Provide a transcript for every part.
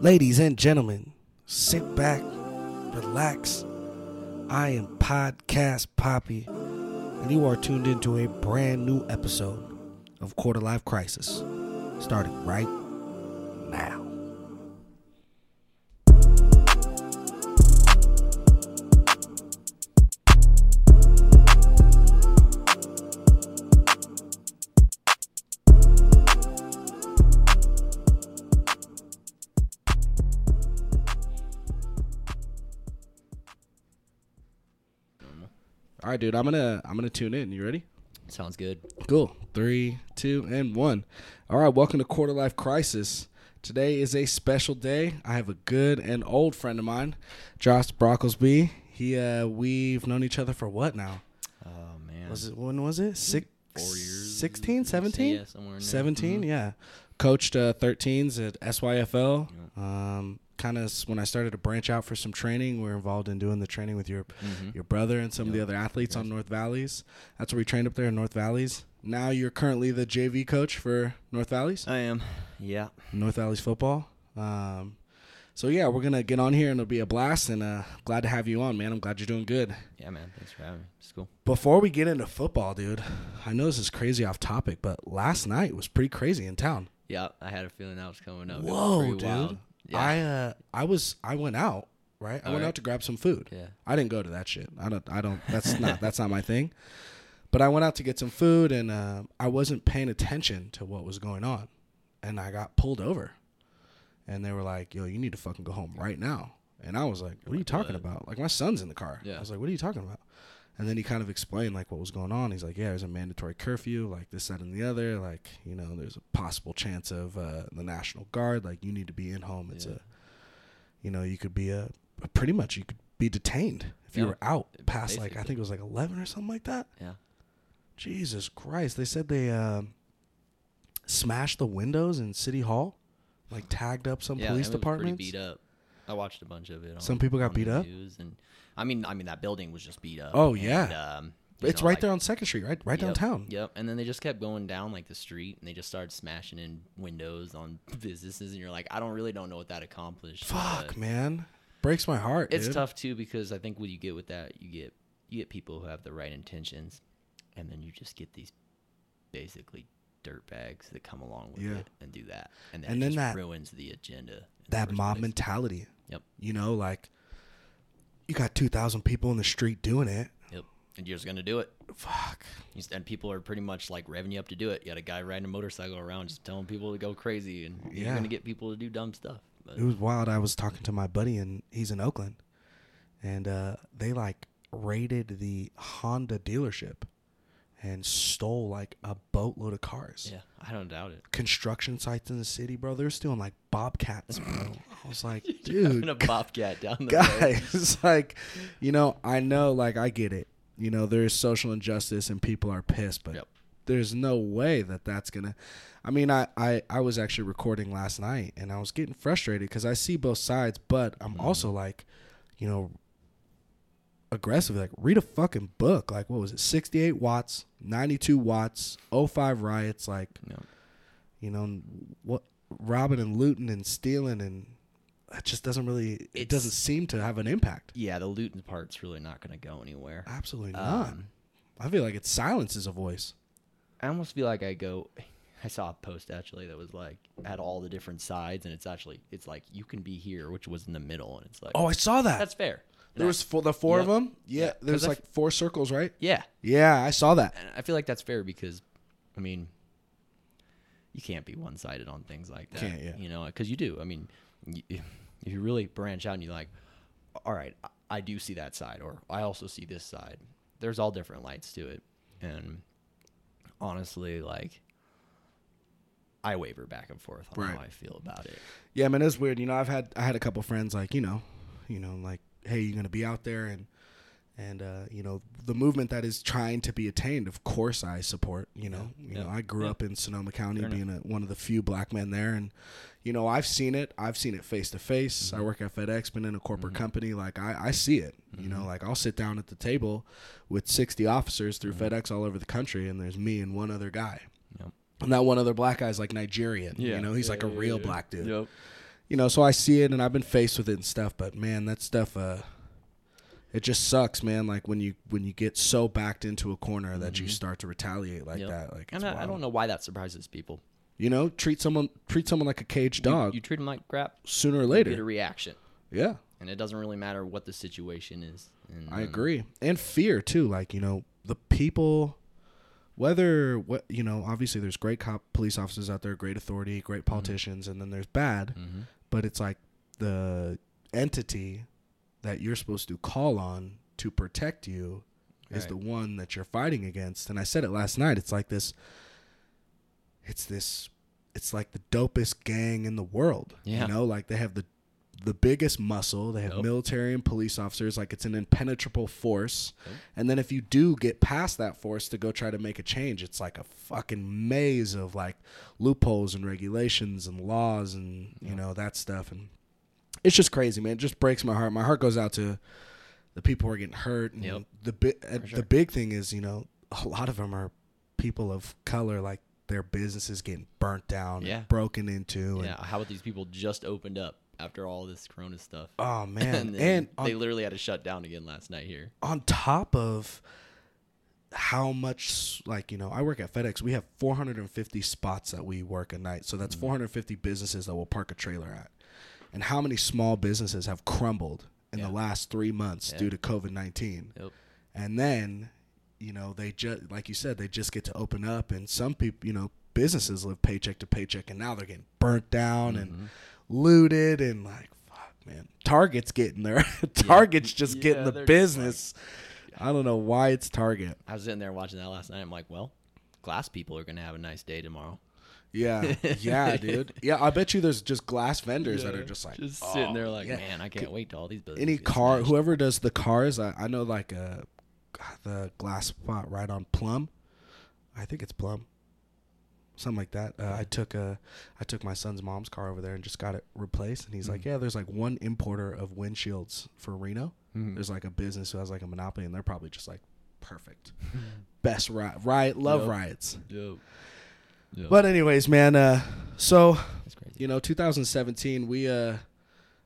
Ladies and gentlemen, sit back, relax. I am Podcast Poppy, and you are tuned into a brand new episode of Quarter Life Crisis, starting right now. Right, dude. I'm gonna I'm gonna tune in. You ready? Sounds good. Cool. Three, two, and one. All right. Welcome to Quarter Life Crisis. Today is a special day. I have a good and old friend of mine, Josh Brockelsby. He uh we've known each other for what now? Oh man. Was it when was it? Six Four years. 16, 17? Yeah, somewhere in there. 17 Mhm. yeah coached uh, 13s at syfl um, kind of when i started to branch out for some training we were involved in doing the training with your Mhm. your brother and some of the other athletes on north valleys that's where we trained up there in north valleys now you're currently the jv coach for north valleys I am. Yeah. north valleys football um, so yeah we're gonna get on here and it'll be a blast and uh, glad to have you on man i'm glad you're doing good Yeah, man. Thanks for having me. It's cool. before we get into football dude i know this is crazy off topic but last night was pretty crazy in town Yeah, I had a feeling that was coming up. Whoa, dude! wild. Yeah. I uh, I was I went out right. I All went right. out to grab some food. yeah. I didn't go to that shit. I don't. I don't. That's not. That's not my thing. But I went out to get some food, and uh, I wasn't paying attention to what was going on, and I got pulled over, and they were like, "Yo, you need to fucking go home right now." And I was like, "What are you talking about?" Like my son's in the car. Yeah. I was like, "What are you talking about?" And then he kind of explained like what was going on. He's like, "Yeah, there's a mandatory curfew, like this, that, and the other. Like, you know, there's a possible chance of uh, the National Guard. Like, you need to be in home. It's Yeah. a, you know, you could be a, a pretty much you could be detained if you were out past like I think it was like eleven or something like that. Yeah. Jesus Christ! They said they um, smashed the windows in City Hall, like tagged up some yeah, police departments. Pretty beat up. I watched a bunch of it. On, Some people got beat up? I mean, I mean that building was just beat up. Oh, and, yeah. Um, It's know, right like- there on Second Street, right, right Yep, downtown. Yep. And then they just kept going down like the street, and they just started smashing in windows on businesses, and you're like, I don't really don't know what that accomplished. Fuck, man, breaks my heart. it's dude. tough too because I think what you get with that, you get you get people who have the right intentions, and then you just get these basically dirt bags that come along with Yeah. it and do that, and then And then just that- ruins the agenda. in the that mob place. mentality. Yep. You know, like you got two thousand people in the street doing it. Yep. And you're just gonna do it, Fuck. And people are pretty much like revving you up to do it. You got a guy riding a motorcycle around just telling people to go crazy, and Yeah. you're gonna get people to do dumb stuff. But It was wild. I was talking to my buddy, and he's in Oakland, and uh, they like raided the Honda dealership and stole like a boatload of cars. yeah, I don't doubt it. Construction sites in the city, bro. They're stealing like bobcats, bro. I was like, dude, a bobcat down the guys, like, you know, I know, like, I get it. You know, there's social injustice and people are pissed, but Yep. there's no way that that's gonna. I mean, I I I was actually recording last night and I was getting frustrated because I see both sides, but I'm Mm-hmm. also like, you know, aggressive. Like, read a fucking book. Like, what was it? 68 watts, 92 watts, 05 riots. Like, Yep. you know, what robbing and looting and stealing and. It just doesn't really. It It's- doesn't seem to have an impact. Yeah, the looting part's really not going to go anywhere. Absolutely not. Um, I feel like it silences a voice. I almost feel like I go. I saw a post actually that was like had all the different sides, and it's actually it's like you can be here, which was in the middle, and it's like Oh, I saw that. that's fair. There was four, the four of them. Yeah, Yeah, there was I like four circles, right? yeah, Yeah, I saw that. and I feel like that's fair because, I mean, you can't be one sided on things like that. Can't, yeah. You know, because you do. I mean, y- if you really branch out and you're like, all right, I- I do see that side, or I also see this side. There's all different lights to it, and honestly, like. I waver back and forth on Right. how I feel about it. Yeah, man, it's weird. You know, I've had I had a couple friends like you know, you know, like hey, you're gonna be out there and and uh, you know the movement that is trying to be attained. Of course, I support. You know, Yeah, you yeah, know, I grew yeah. up in Sonoma County, Fair being a, one of the few black men there, and you know, I've seen it. I've seen it face to face. Mm-hmm. I work at FedEx, been in a corporate company. Like I, I see it. You Mm-hmm. know, like I'll sit down at the table with 60 officers through Mm-hmm. FedEx all over the country, and there's me and one other guy. Yep. And that one other black guy's like Nigerian. Yeah, You know, he's like a real black dude. Yep. You know, so I see it and I've been faced with it and stuff. But man, that stuff, uh, it just sucks, man. Like when you when you get so backed into a corner that you Mhm. start to retaliate like Yep. that. Like, And I, I don't know why that surprises people. You know, treat someone treat someone like a caged dog You, treat them like crap. sooner or you later. get a reaction, yeah, and it doesn't really matter what the situation is. And, I um, agree. And fear too. Like you know, the people, whether what you know, obviously there's great cop police officers out there, great authority, great Mm-hmm. politicians, and then there's bad. mhm. But it's like the entity that you're supposed to call on to protect you is the one that you're fighting against. And I said it last night. It's like this. It's this. It's like the dopest gang in the world. Yeah. You know, like they have the the biggest muscle. They have military and police officers. Like it's an impenetrable force. And then if you do get past that force to go try to make a change, it's like a fucking maze of like loopholes and regulations and laws and you know that stuff. And it's just crazy, man. It just breaks my heart. My heart goes out to the people who are getting hurt. And Yep. The bi- uh, For the big thing is, you know, a lot of them are people of color. Like their businesses getting burnt down, Yeah. broken into. Yeah. How about these people just opened up after all this Corona stuff? oh man, and and, on, they literally had to shut down again last night here. on top of how much like you know i work at fedex we have 450 spots that we work a night so that's Mhm. 450 businesses that will park a trailer at and how many small businesses have crumbled in Yeah. the last three months Yeah. due to covid-19 Yep. and then you know they just like you said they just get to open up and some people you know businesses live paycheck to paycheck and now they're getting burnt down and Mhm. Looted and like fuck man target's getting there target's just Yeah, getting the they're like- business i don't know why it's target I was in there watching that last night. I'm like, well, glass people are gonna have a nice day tomorrow. yeah yeah dude yeah i bet you there's just glass vendors that are just like just sitting there "Oh, like, yeah." man, I can't wait till all these buildings. any car smashed." whoever does the cars i, I know like uh the glass spot right on plum i think it's plum something like that uh, i took a i took my son's mom's car over there and just got it replaced and he's like Mhm. yeah there's like one importer of windshields for reno Mhm. there's like a business who has like a monopoly and they're probably just like perfect best riot riot love Yep. riots Yep. Yep. but anyways man uh so you know 2017 we uh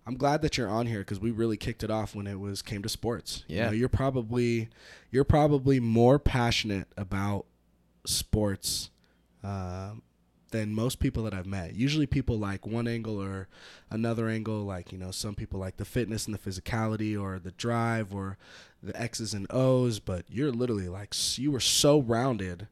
i'm glad that you're on here because we really kicked it off when it was came to sports you Yeah. know, you're probably you're probably more passionate about sports um than most people that I've met. Usually people like one angle or another angle, like, you know, some people like the fitness and the physicality or the drive or the X's and O's, but you're literally like, you were so rounded.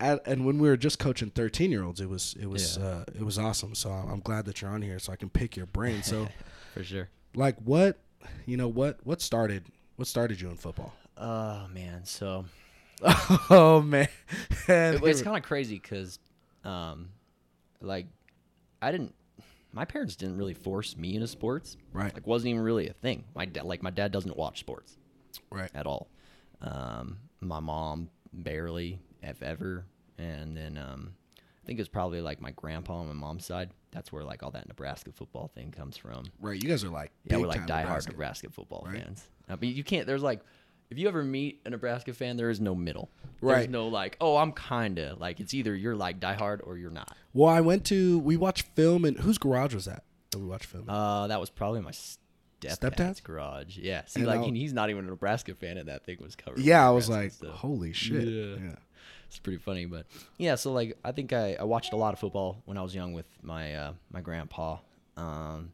At, and when we were just coaching 13 year olds, it was, it was, Yeah. uh, it was awesome. So I'm glad that you're on here so I can pick your brain. So for sure. like what, you know, what, what started, what started you in football? Oh man, so oh man. it, it's kind of crazy because, um, like, I didn't. My parents didn't really force me into sports. right, Like, wasn't even really a thing. My dad, like, my dad doesn't watch sports right. at all. Um, my mom barely, if ever. And then um, I think it's probably like my grandpa on my mom's side. That's where like all that Nebraska football thing comes from. Right. You guys are like, Yeah, we're like diehard Nebraska. Nebraska, football right? fans. I mean, you can't. There's like, if you ever meet a Nebraska fan, there is no middle. Right. There's no like, oh, I'm kinda like. It's either you're like diehard or you're not. Well, I went to we watched film and whose garage was that? That we watched film. in? Uh, that was probably my stepdad's, Stepdad's? garage. Yeah. See, And like he- he's not even a Nebraska fan, and that thing was covered. yeah, I was like, holy shit. Yeah. yeah. it's pretty funny, but yeah. So like, I think I, I watched a lot of football when I was young with my uh, my grandpa, um,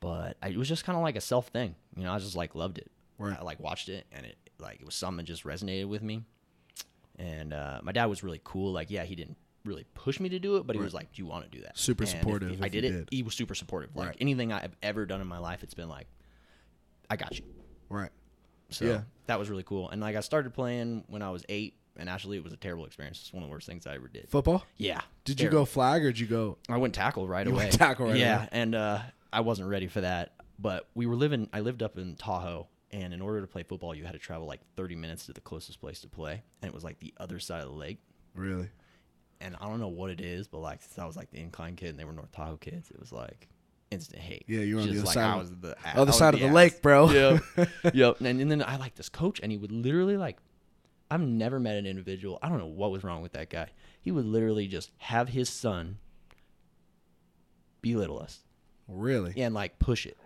but I, it was just kind of like a self thing. You know, I just like loved it. Right. I like watched it, and it like it was something that just resonated with me. And uh, my dad was really cool. Like, yeah, he didn't really push me to do it, but he was like, "Do you want to do that?" Super And if supportive I did it. did. He was super supportive. Like Right. anything I've ever done in my life, it's been like, "I got you." Right. So Yeah. that was really cool. And like I started playing when I was eight, and actually it was a terrible experience. It's one of the worst things I ever did. Football? Yeah. Did you go flag or did you go I went tackle right You away. went tackle right yeah, away. and uh, I wasn't ready for that. But we were living. I lived up in Tahoe, and in order to play football, you had to travel like 30 minutes to the closest place to play, and it was like the other side of the lake. really? And I don't know what it is, but like since I was like the incline kid, and they were North Tahoe kids, it was like instant hate. Yeah, you were on the other like, side of- the Other I was side of the ass. lake, bro. Yep. yep. And, and then I like this coach, and he would literally like, I've never met an individual. I don't know what was wrong with that guy. He would literally just have his son belittle us. Really? and like push it,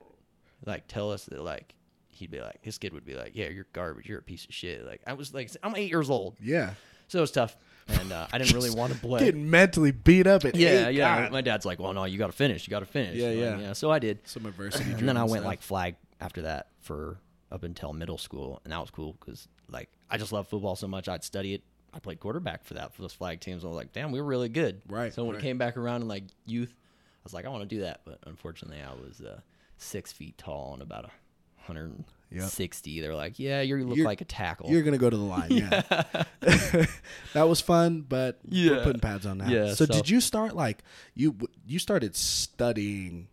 like tell us that like he'd be like his kid would be like, yeah, you're garbage, you're a piece of shit. Like I was like I'm eight years old, Yeah. so it was tough, and uh, I didn't really want to play. Getting mentally beat up at Yeah, eight, yeah. God. My dad's like, well, no, you got to finish, you got to finish. Yeah, yeah. yeah. So I did, Some adversity. and then I went stuff. like flag after that for up until middle school, and that was cool because like I just love football so much. I'd study it. I played quarterback for that for those flag teams. I was like, damn, we were really good. Right, So when right. it came back around in like youth, I was like, I want to do that, but unfortunately, I was uh, six feet tall and about a hundred and sixty. They're like, yeah, you look You're- like a tackle. You're gonna go to the line, yeah. that was fun, but we're Yeah. putting pads on now. Yeah, So, so- did you start like you you started studying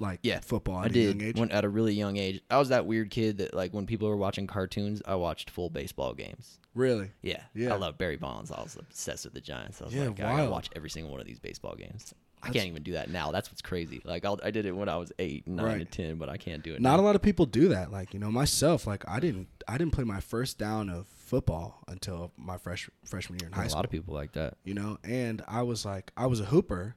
like Yeah, football at I a did young age? when at a really young age. I was that weird kid that like when people were watching cartoons, I watched full baseball games. really? Yeah, Yeah. I love Barry Bonds. I was obsessed with the Giants. I was Yeah, like, I gotta watch every single one of these baseball games. I That's- can't even do that now. That's what's crazy. Like I'll, I did it when I was eight, nine, Right. and ten, but I can't do it. Not now. a lot of people do that. Like you know, myself, like I didn't I didn't play my first down of football until my fresh freshman year in high a school. A lot of people like that. you know and i was like i was a hooper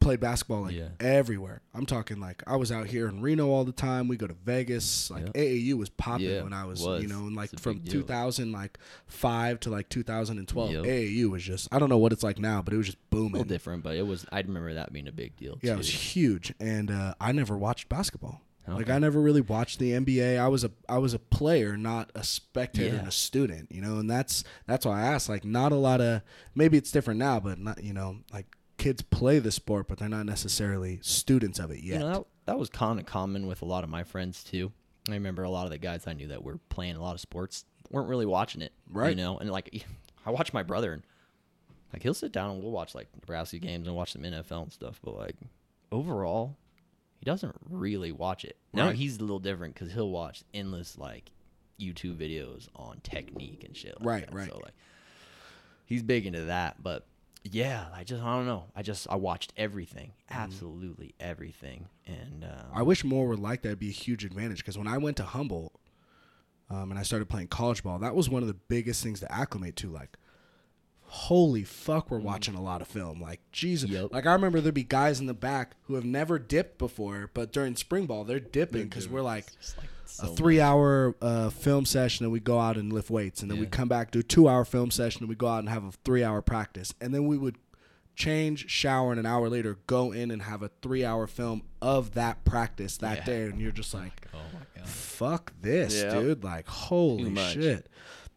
played basketball like Yeah. everywhere i'm talking like i was out here in reno all the time we go to vegas like aau was popping Yeah, when i was, was. you know and like from big 2000 like 5 to like 2012 Yep. aau was just i don't know what it's like now but it was just A little booming different, but it was. I remember that being a big deal. yeah too. it was huge and uh, i never watched basketball like I never really watched the NBA. I was a I was a player, not a spectator and a student, you know. And that's that's why I asked. Like, not a lot of maybe it's different now, but not you know like kids play the sport, but they're not necessarily students of it yet. You know, that, that was kind of common with a lot of my friends too. I remember a lot of the guys I knew that were playing a lot of sports weren't really watching it, Right. You know, and like I watch my brother and like he'll sit down and we'll watch like Nebraska games and watch some NFL and stuff, but like overall, he doesn't really watch it. Now Right. he's a little different because he'll watch endless like YouTube videos on technique and shit. Like Right, that. right. So like he's big into that, but yeah, I just I don't know. I just I watched everything, absolutely everything, and um, I wish more were like that. It'd be a huge advantage because when I went to Humboldt um, and I started playing college ball, that was one of the biggest things to acclimate to. Like, holy fuck, we're watching a lot of film. Like, Jesus. Mm. Yep. Like, I remember there'd be guys in the back who have never dipped before, but during spring ball, they're dipping because we're like, just a so three hour uh, film session and we go out and lift weights. And then we come back do a two hour film session and we go out and have a three hour practice. And then we would change shower and an hour later go in and have a three hour film of that practice that Yeah. day. And you're just like Oh my god. fuck this Yeah. dude. Like holy shit.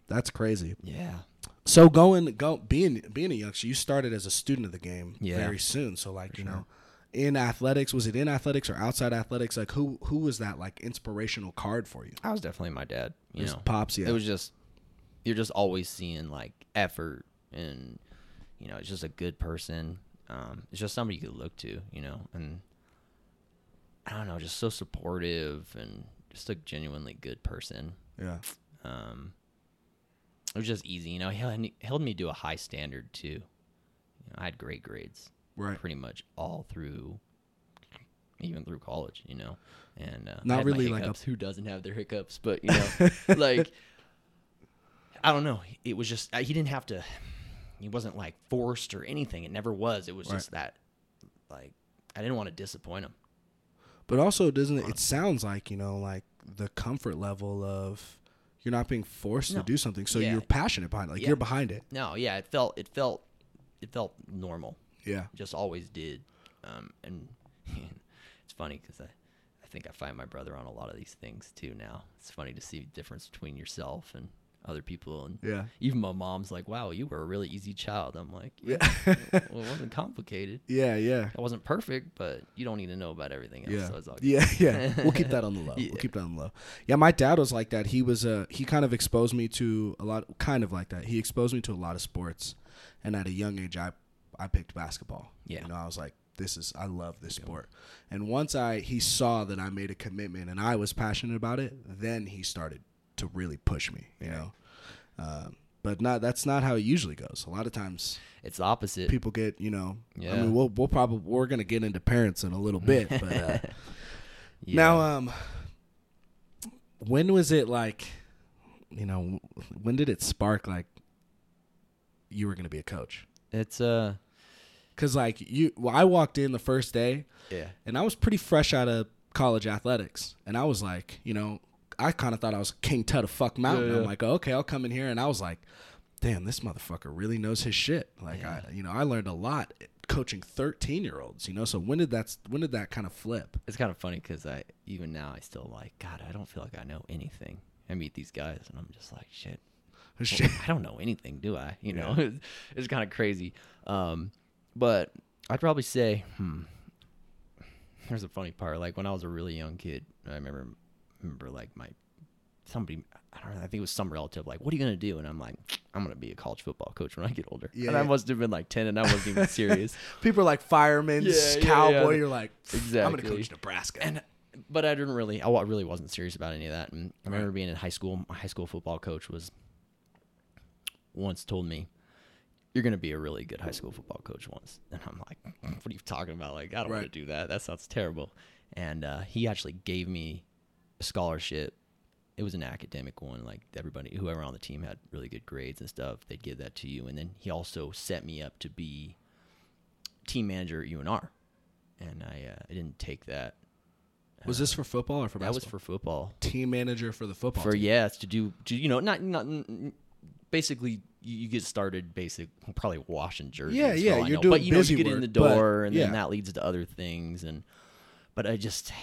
That's crazy. Yeah. so going go being being a youngster you started as a student of the game Yeah. very soon. So like you know in athletics was it in athletics or outside athletics like who who was that like inspirational card for you I was definitely my dad. You It was know, pops yeah it was just you're just always seeing like effort and you know, it's just a good person. Um, it's just somebody you could look to, you know, and I don't know, just so supportive and just a genuinely good person. yeah Um, it was just easy, you know. He held me, held me to a high standard too. You know, I had great grades, Right. Pretty much all through, even through college, you know. And uh, Not really like a- Who doesn't have their hiccups? But you know, like I don't know. It was just he didn't have to. He wasn't like forced or anything. It never was. It was Right. just that, like, I didn't want to disappoint him. But also, doesn't it? It sounds like you know, like the comfort level of you're not being forced No. to do something, so Yeah. you're passionate behind it. Like Yeah. you're behind it. No, yeah, it felt it felt it felt normal. Yeah. just always did. Um, and it's funny because I, I think I find my brother on a lot of these things too now. It's funny to see the difference between yourself and other people. And Yeah. even my mom's like, wow, you were a really easy child. I'm like, Yeah. yeah, well, it wasn't complicated. Yeah. Yeah. I wasn't perfect, but you don't need to know about everything else. Yeah. So it's all good. Yeah, yeah. We'll keep that on the low. Yeah. We'll keep that on the low. Yeah, my dad was like that. He was uh he kind of exposed me to a lot kind of like that. He exposed me to a lot of sports. And at a young age I I picked basketball. Yeah. You know, I was like this is I love this sport. And once I he saw that I made a commitment and I was passionate about it, then he started to really push me, you know. Um but not that's not how it usually goes. A lot of times It's the opposite. people get, you know, Yeah. I mean we'll we'll probably we're going to get into parents in a little bit, but uh Yeah. now, um, when was it like, you know, when did it spark like you were going to be a coach? It's uh Cause like you, well, I walked in the first day, Yeah. and I was pretty fresh out of college athletics, and I was like, you know, I kind of thought I was King Tut of fuck mountain. Yeah, yeah. I'm like, okay, I'll come in here, and I was like, damn, this motherfucker really knows his shit. Like, Yeah. I, you know, I learned a lot coaching 13 year olds. You know, so when did that when did that kind of flip? It's kind of funny because I even now I still like God. I don't feel like I know anything. I meet these guys and I'm just like shit. Well, I don't know anything, do I? You know, it's, it's kind of crazy. Um, but I'd probably say, hmm. Here's a funny part. Like when I was a really young kid, I remember, remember like my somebody. I don't know. I think it was some relative. Like, what are you gonna do? And I'm like, I'm gonna be a college football coach when I get older. Yeah, and I must have been like ten, and I wasn't even serious. People are like firemen, Yeah, cowboy. yeah. You're like, exactly. I'm gonna coach Nebraska. and but I didn't really. I really wasn't serious about any of that. And I Right. remember being in high school. My high school football coach was once told me, "You're going to be a really good high school football coach." Once, and I'm like, "What are you talking about? Like, I don't Right. want to do that. That sounds terrible." And uh, he actually gave me a scholarship. It was an academic one. Like everybody, whoever on the team had really good grades and stuff, they'd give that to you. And then he also set me up to be team manager at UNR. And I, uh, I didn't take that. was this for football or for That basketball? was for football. team manager for the football. For team. yeah, it's to do to you know not not basically you, get started basic probably washing jerseys. Yeah, yeah, you're know. doing but you know busy you get in work, the but, door and yeah. then that leads to other things and but I just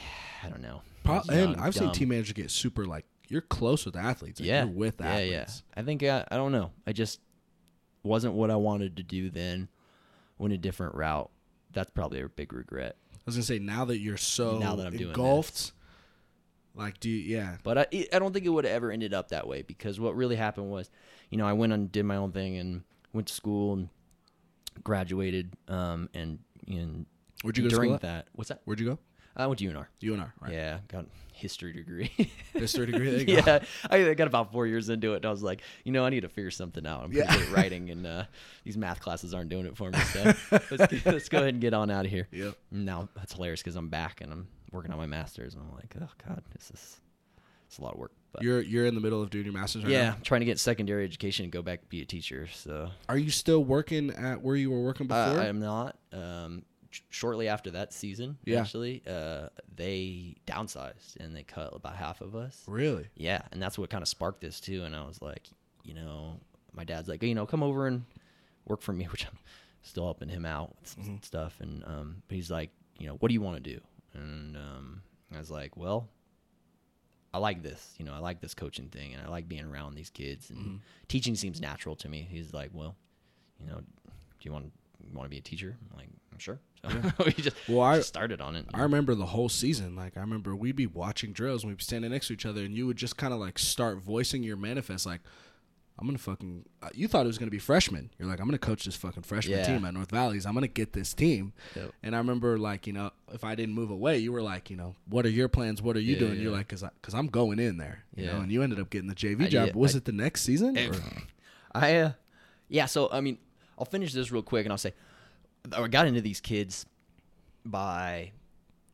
I don't know. I Pro- and I've seen team managers get super like you're close with athletes. Like, yeah you're with athletes. yeah. I think uh, I don't know. I just wasn't what I wanted to do then. Went a different route. That's probably a big regret. I was gonna say now that you're so Now that I'm doing engulfed, like do you, yeah. But I, I don't think it would have ever ended up that way because what really happened was, you know, I went and did my own thing and went to school and graduated. Um, and and Where'd you go to during that, what's that? Where'd you go? I went to UNR. UNR, right? Yeah, got a history degree. History degree. There you go. yeah, I got about four years into it, and I was like, you know, I need to figure something out. I'm pretty Yeah. good at writing, and uh, these math classes aren't doing it for me. So let's, let's go ahead and get on out of here. Yep. Now that's hilarious because I'm back and I'm working on my master's, and I'm like, oh god, this is it's a lot of work. But You're you're in the middle of doing your masters right yeah, now. I'm trying to get secondary education and go back be a teacher. So Are you still working at where you were working uh, before? I'm not. Um, sh- shortly after that season, Yeah. actually, uh, they downsized and they cut about half of us. really? Yeah, and that's what kind of sparked this too. And I was like, you know, my dad's like, you know, come over and work for me, which I'm still helping him out with some Mhm. stuff. And um, but he's like, you know, what do you want to do? And um, I was like, well, I like this. You know, I like this coaching thing, and I like being around these kids. And Mhm. teaching seems natural to me. He's like, well, you know, do you want want to be a teacher? I'm like, sure. So we just, Well, I just started on it. I know? remember the whole season. Like I remember we'd be watching drills and we'd be standing next to each other, and you would just kind of like start voicing your manifest, like. I'm gonna fucking. Uh, you thought it was gonna be freshmen. You're like, I'm gonna coach this fucking freshman Yeah. team at North Valleys. I'm gonna get this team. Yep. And I remember, like, you know, if I didn't move away, you were like, you know, what are your plans? What are you Yeah, doing? You're like, cause, I, cause I'm going in there. You know, Yeah. and you ended up getting the JV I job. did. Was I- it the next season? Or- I uh, yeah. So I mean, I'll finish this real quick, and I'll say I got into these kids by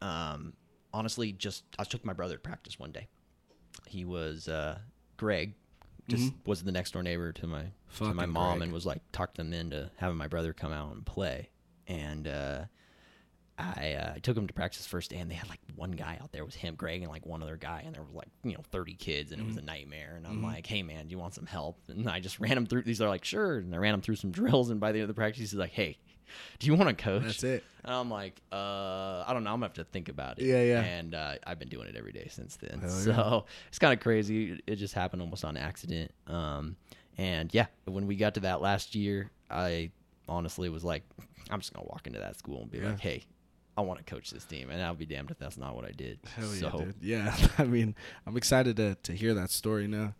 um, honestly just I took my brother to practice one day. He was uh, Greg, just was the next door neighbor to my to my Mm-hmm. Mom, Greg. and was like talked them into having my brother come out and play, and. uh I, uh, I took him to practice first day, and they had like one guy out there was him, Greg, and like one other guy, and there was like you know thirty kids, and it Mm-hmm. was a nightmare. And I'm like, hey man, do you want some help? And I just ran him through. These are like, sure. And I ran him through some drills, and by the end of the practice, he's like, hey, do you want to coach? That's it. And I'm like, uh, I don't know. I'm gonna have to think about it. Yeah, yeah. And uh, I've been doing it every day since then. Hell so yeah. it's kind of crazy. It just happened almost on accident. Um, and yeah, when we got to that last year, I honestly was like, I'm just gonna walk into that school and be Yeah. like, hey, I want to coach this team, and I'll be damned if that's not what I did. Hell yeah, dude. Yeah, I mean, I'm excited to to hear that story now.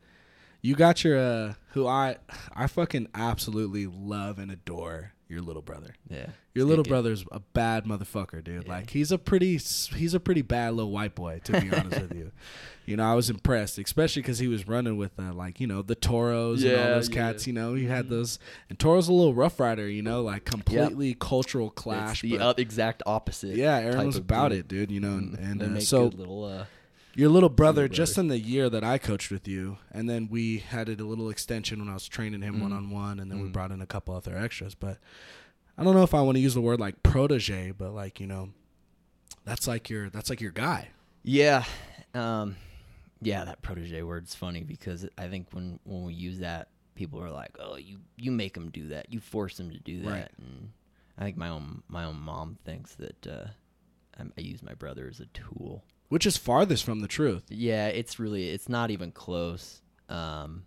You got your uh who I I fucking absolutely love and adore your little brother. Yeah, Your little brother's a bad motherfucker, dude. Yeah. Like he's a pretty he's a pretty bad little white boy to be honest with you. You know, I was impressed, especially because he was running with uh, like you know the Toros and all Yeah, those yeah. cats. You know, he had those and Toro's a little rough rider. You know, like completely cultural It's clash. the but- uh, exact opposite. yeah, Aaron was about dude. it, dude. You know, and, Mm, and they uh, make so good little. Uh, your little brother, little just in the year that I coached with you, and then we had it a little extension when I was training him one on one, and then we Mhm. brought in a couple other extras. But I don't know if I want to use the word like protege, but like you know, that's like your that's like your guy. Yeah. Um, yeah, that protege word's funny because I think when when we use that, people are like, "Oh, you you make them do that. You force them to do that." Right. And I think my own my own mom thinks that uh, I'm- I use my brother as a tool. Which is farthest from the truth. Yeah, it's really it's not even close. Um,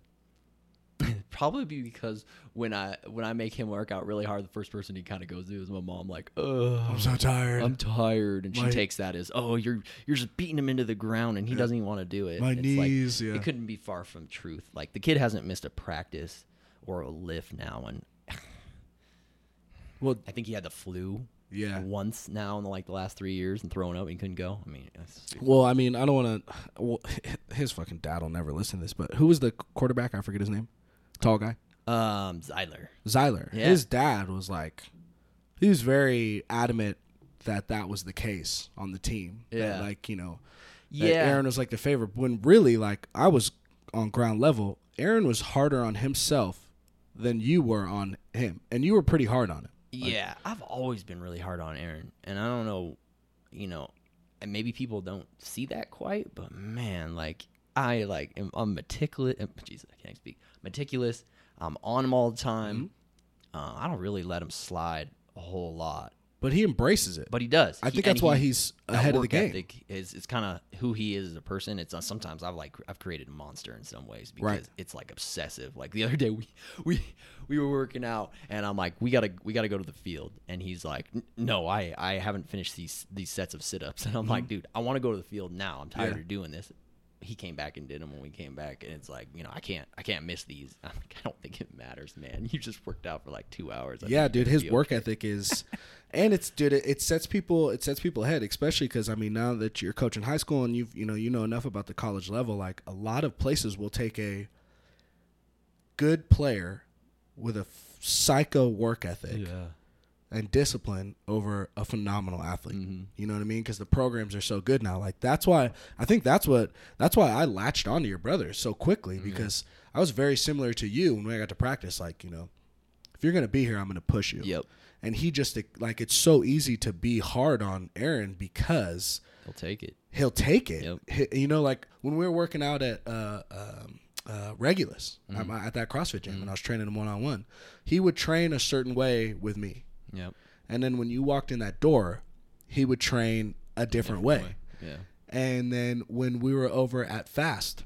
probably because when I when I make him work out really hard, the first person he kind of goes to is my mom. Like, oh, I'm so tired. I'm tired, and she takes that as, oh, you're you're just beating him into the ground, and he doesn't even want to do it. My It's like, knees, yeah. It couldn't be far from truth. Like the kid hasn't missed a practice or a lift now, and well, I think he had the flu yeah. once now in the, like the last three years and throwing up. And couldn't go. I mean, Well, I mean, I don't want to. Well, his fucking dad will never listen to this. But who was the quarterback? I forget his name. Tall guy. um, Zeiler. Zyler. Yeah. His dad was like, he was very adamant that that was the case on the team. That, Yeah. like you know, Yeah. Aaron was like the favorite. When really, like I was on ground level. Aaron was harder on himself than you were on him, and you were pretty hard on him. Yeah, I've always been really hard on Aaron, and I don't know, you know, and maybe people don't see that quite, but man, like I like am, I'm meticulous. uh, Jesus, I can't speak. Meticulous. I'm on him all the time. Mm-hmm. Uh, I don't really let him slide a whole lot, But he embraces it. but he does. I He- think and that's why he- he's that ahead of the work game. ethic is it's kind of who he is as a person. It's uh, sometimes I've like I've created a monster in some ways because Right. it's like obsessive. Like the other day we we we were working out and I'm like we gotta we gotta go to the field and he's like "N- no I I haven't finished these these sets of sit ups and I'm like dude I want to go to the field now. I'm tired Mm-hmm. Yeah. of doing this. He came back and did them when we came back, and it's like you know I can't I can't miss these. I'm like, I don't think it matters, man. You just worked out for like two hours. I yeah, dude, his be work okay. ethic is, and it's dude, it, it sets people, it sets people ahead, especially because I mean, now that you're coaching high school and you've you know you know enough about the college level, like a lot of places will take a good player with a f- psycho work ethic Yeah. And discipline over a phenomenal athlete. Mhm. You know what I mean? Because the programs are so good now. Like that's why I think that's what that's why I latched onto your brother so quickly Mm-hmm. because I was very similar to you when I got to practice. Like you know, if you're gonna be here, I'm gonna push you. Yep. And he just like it's so easy to be hard on Aaron because He'll take it. he'll take it. Yep. He- you know, like when we were working out at uh, um, uh, Regulus at, Mm-hmm. my, at that CrossFit gym, and I was training him one on one. He would train a certain way with me, Yep. and then when you walked in that door, he would train a different, way. Yeah. And then when we were over at Fast,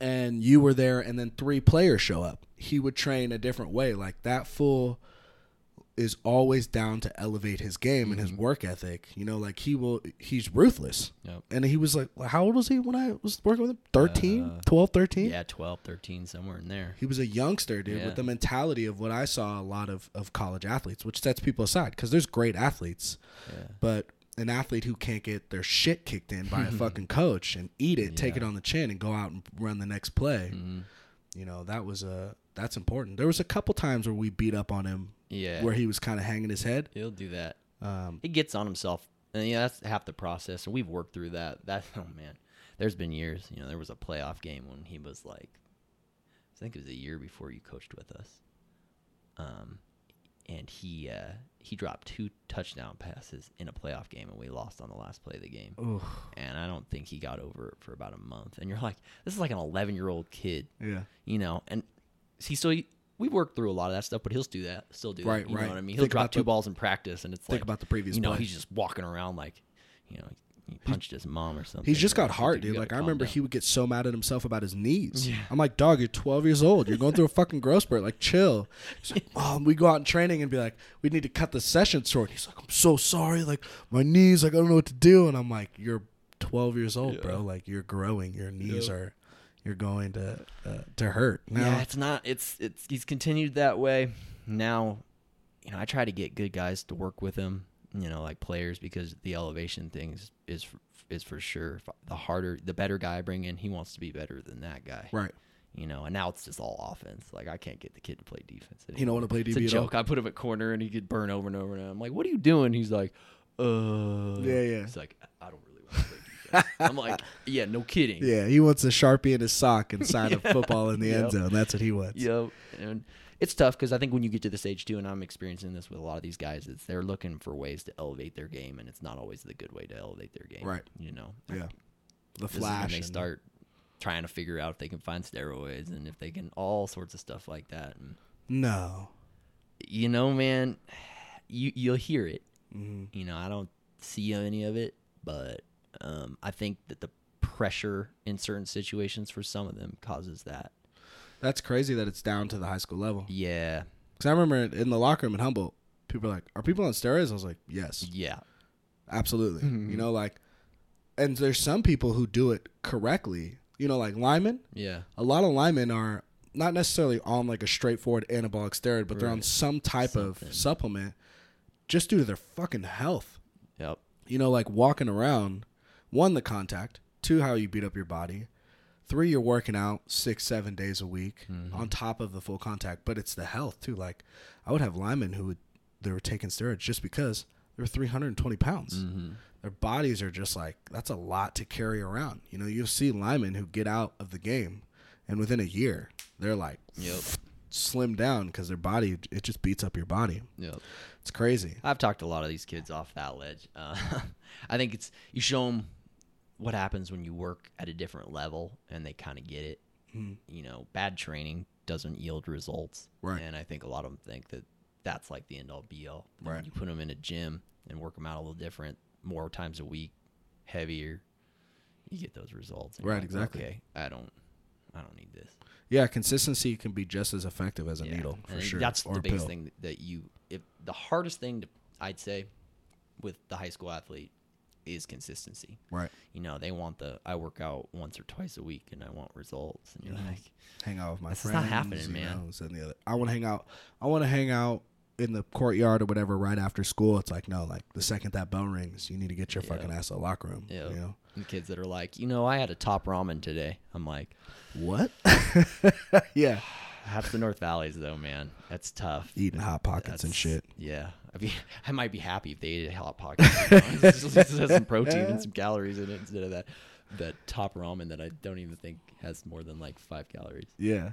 and you were there, and then three players show up, he would train a different way. Like that fool is always down to elevate his game and his Mm-hmm. work ethic. You know, like he will, he's ruthless. Yep. And he was like, how old was he when I was working with him? 13, Uh, 12, 13? Yeah, 12, 13, somewhere in there. He was a youngster, dude, Yeah. with the mentality of what I saw a lot of, of college athletes, which sets people aside because there's great athletes, Yeah. but an athlete who can't get their shit kicked in by a fucking coach and eat it, take it on the chin, and go out and run the next play, Mhm. you know, that was a that's important. There was a couple times where we beat up on him, Yeah. where he was kind of hanging his head. He'll do that. Um, He gets on himself. And yeah, that's half the process. And we've worked through that. That oh man. There's been years, you know, there was a playoff game when he was like I think it was a year before you coached with us. Um and he uh he dropped two touchdown passes in a playoff game and we lost on the last play of the game. oof, And I don't think he got over it for about a month. And you're like, this is like an 11 year old kid yeah, you know, and he still we worked through a lot of that stuff, but he'll do that, still do Right, that. You right. know what I mean? He'll Think drop two the- balls in practice, and it's think like about the previous You know, play. he's just walking around like, you know, he punched his mom or something. He's just got heart, dude. Like I remember down. he would get so mad at himself about his knees. Yeah. I'm like, dog, you're 12 years old. You're going through a fucking growth spurt. Like, chill. Like, Mom, oh, we go out in training and be like, we need to cut the session short. He's like, I'm so sorry. Like my knees, like I don't know what to do. And I'm like, you're 12 years old, Yeah. bro. Like you're growing. Your knees Yeah. are, you're going to uh, to hurt. Now, Yeah, it's not. It's it's he's continued that way. Now, you know, I try to get good guys to work with him. You know, like players because the elevation things is is, for sure. The harder, the better guy I bring in, he wants to be better than that guy. right. You know, and now it's just all offense. Like I can't get the kid to play defense. He don't wanna play defense. It's a joke. I put him at corner and he could burn over and over and I'm like, "What are you doing?" He's like, "Uh." Yeah, yeah. He's like, "I don't really want to play defense." I'm like, "Yeah, no kidding." Yeah, he wants a sharpie in his sock and sign a football in the end zone. That's what he wants. Yep. And it's tough because I think when you get to this age too, and I'm experiencing this with a lot of these guys, it's they're looking for ways to elevate their game, and it's not always the good way to elevate their game. Right. You know. Yeah. The This is when flash. they start trying to figure out if they can find steroids and if they can all sorts of stuff like that. And No. you know, man, you you'll hear it. hmm You know, I don't see any of it, but um, I think that the pressure in certain situations for some of them causes that. That's crazy that it's down to the high school level. Yeah, Because I remember in the locker room in Humboldt, people are like, "Are people on steroids?" I was like, "Yes, yeah, absolutely." Mhm. You know, like, and there's some people who do it correctly. You know, like linemen. yeah, A lot of linemen are not necessarily on like a straightforward anabolic steroid, but they're on some type Something. of supplement just due to their fucking health. yep, You know, like walking around, one, the contact, two, how you beat up your body, three, you're working out six, seven days a week Mhm. on top of the full contact, but it's the health too. Like, I would have linemen who would, they were taking steroids just because they were 320 pounds. hmm Their bodies are just like, that's a lot to carry around. You know, you'll see linemen who get out of the game and within a year, they're like yep, slim down because their body, it just beats up your body. yep. It's crazy. I've talked to a lot of these kids off that ledge. Uh, I think it's you show them what happens when you work at a different level and they kind of get it. Mm. You know, bad training doesn't yield results, Right. And I think a lot of them think that that's like the end all be all. Right. When You put them in a gym and work them out a little different, more times a week, heavier. You get those results. Right, like, exactly. Okay, I don't, I don't need this. Yeah, consistency can be just as effective as a Yeah, needle for sure. That's or the biggest pill. thing that you. If the hardest thing to, I'd say, with the high school athlete, is consistency. Right. You know, they want the I work out once or twice a week and I want results, and you're like, Hang out with my This friends. not happening, man. know, the other. I want to hang out. I want to hang out in the courtyard or whatever right after school. It's like no, like the second that bell rings, you need to get your Yeah. fucking ass to the locker room. Yeah. You know and kids that are like, you know, I had a top ramen today. I'm like, what? yeah, that's the North Valleys though, man. That's tough. eating hot pockets and shit. Yeah, I mean, I might be happy if they ate hot pockets. you know? It just has some protein and some calories in it instead of that that top ramen that I don't even think has more than like five calories. Yeah.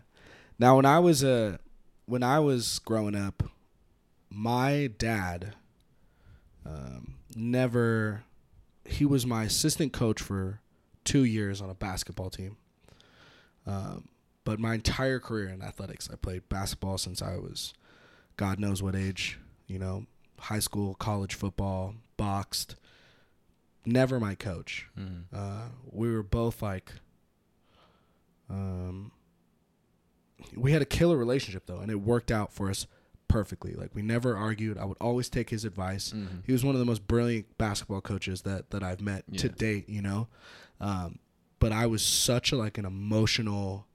Now, when I was uh, when I was growing up, my dad um, never. He was my assistant coach for two years on a basketball team. Um, but my entire career in athletics, I played basketball since I was, God knows what age. You know, high school, college football, boxed. Never my coach. Mm. Uh, we were both like, um, we had a killer relationship though, and it worked out for us perfectly. Like we never argued. I would always take his advice. Mhm. He was one of the most brilliant basketball coaches that that I've met to date. You know, um, but I was such a like an emotional,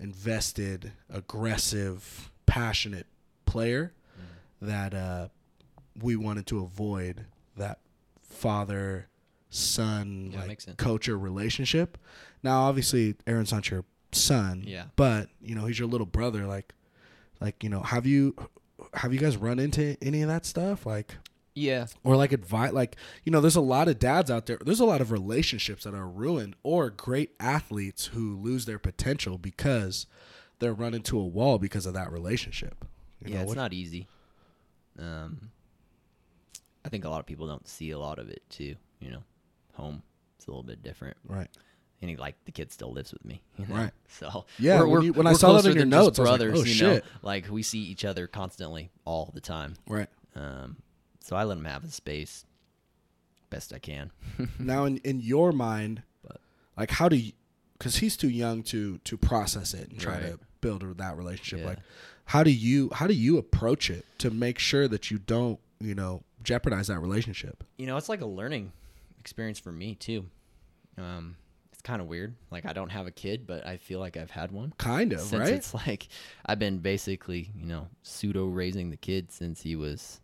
invested, aggressive, passionate player Mm. that uh, we wanted to avoid that father son Yeah, like coacher relationship. Now, obviously, Aaron's not your son, Yeah. but you know he's your little brother. Like, like you know, have you have you guys run into any of that stuff? Like, Yeah. or like advice like you know there's a lot of dads out there there's a lot of relationships that are ruined or great athletes who lose their potential because they're run into a wall because of that relationship you yeah, know it's what not easy. Um, I think a lot of people don't see a lot of it too. You know, home it's a little bit different. right And he, like the kid still lives with me, you know? Right. So Yeah, when you- when I saw that in your notes, was like, brothers, oh, you shit. know, like we see each other constantly all the time. right Um, so I let him have his space best I can. now in in your mind But- like how do you because he's too young to to process it and try to build that relationship Yeah. like how do you how do you approach it to make sure that you don't you know jeopardize that relationship you know, it's like a learning experience for me too. Um, it's kind of weird. Like I don't have a kid, but I feel like I've had one. kind of since right it's like I've been basically, you know, pseudo raising the kid since he was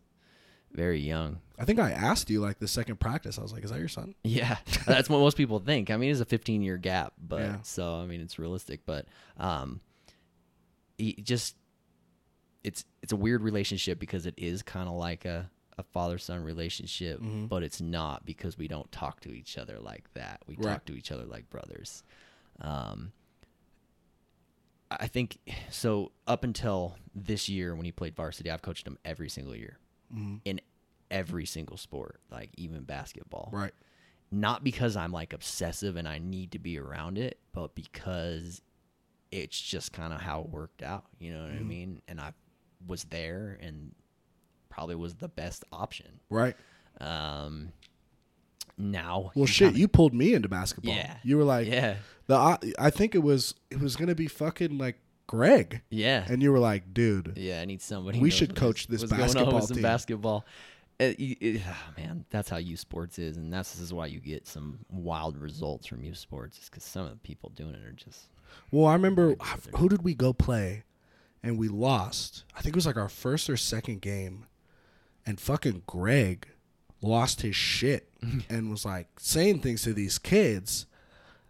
very young. I think I asked you like the second practice. I was like, "Is that your son?" Yeah, that's what most people think. I mean, it's a 15 year gap, but Yeah. so I mean, it's realistic. But um, he just it's it's a weird relationship because it is kind of like a a father son relationship, Mhm. but it's not because we don't talk to each other like that. We Right. talk to each other like brothers. Um, I think so. Up until this year, when he played varsity, I've coached him every single year Mhm. in every single sport, like even basketball. Right. Not because I'm like obsessive and I need to be around it, but because it's just kind of how it worked out. You know what I Mhm. mean? And I was there and probably was the best option. Right. Um, now, Well, shit, kinda- you pulled me into basketball. Yeah. You were like, yeah, the I, I think it was it was gonna be fucking like Greg, yeah, and you were like, dude, yeah. I need somebody. We should coach this what's going on basketball team. basketball. Uh, you- it- ah, man, that's how youth sports is, and that's this is why you get some wild results from youth sports. Is because some of the people doing it are just Well, I remember Right, right there. who did we go play, and we lost. I think it was like our first or second game, and fucking Greg lost his shit and was like saying things to these kids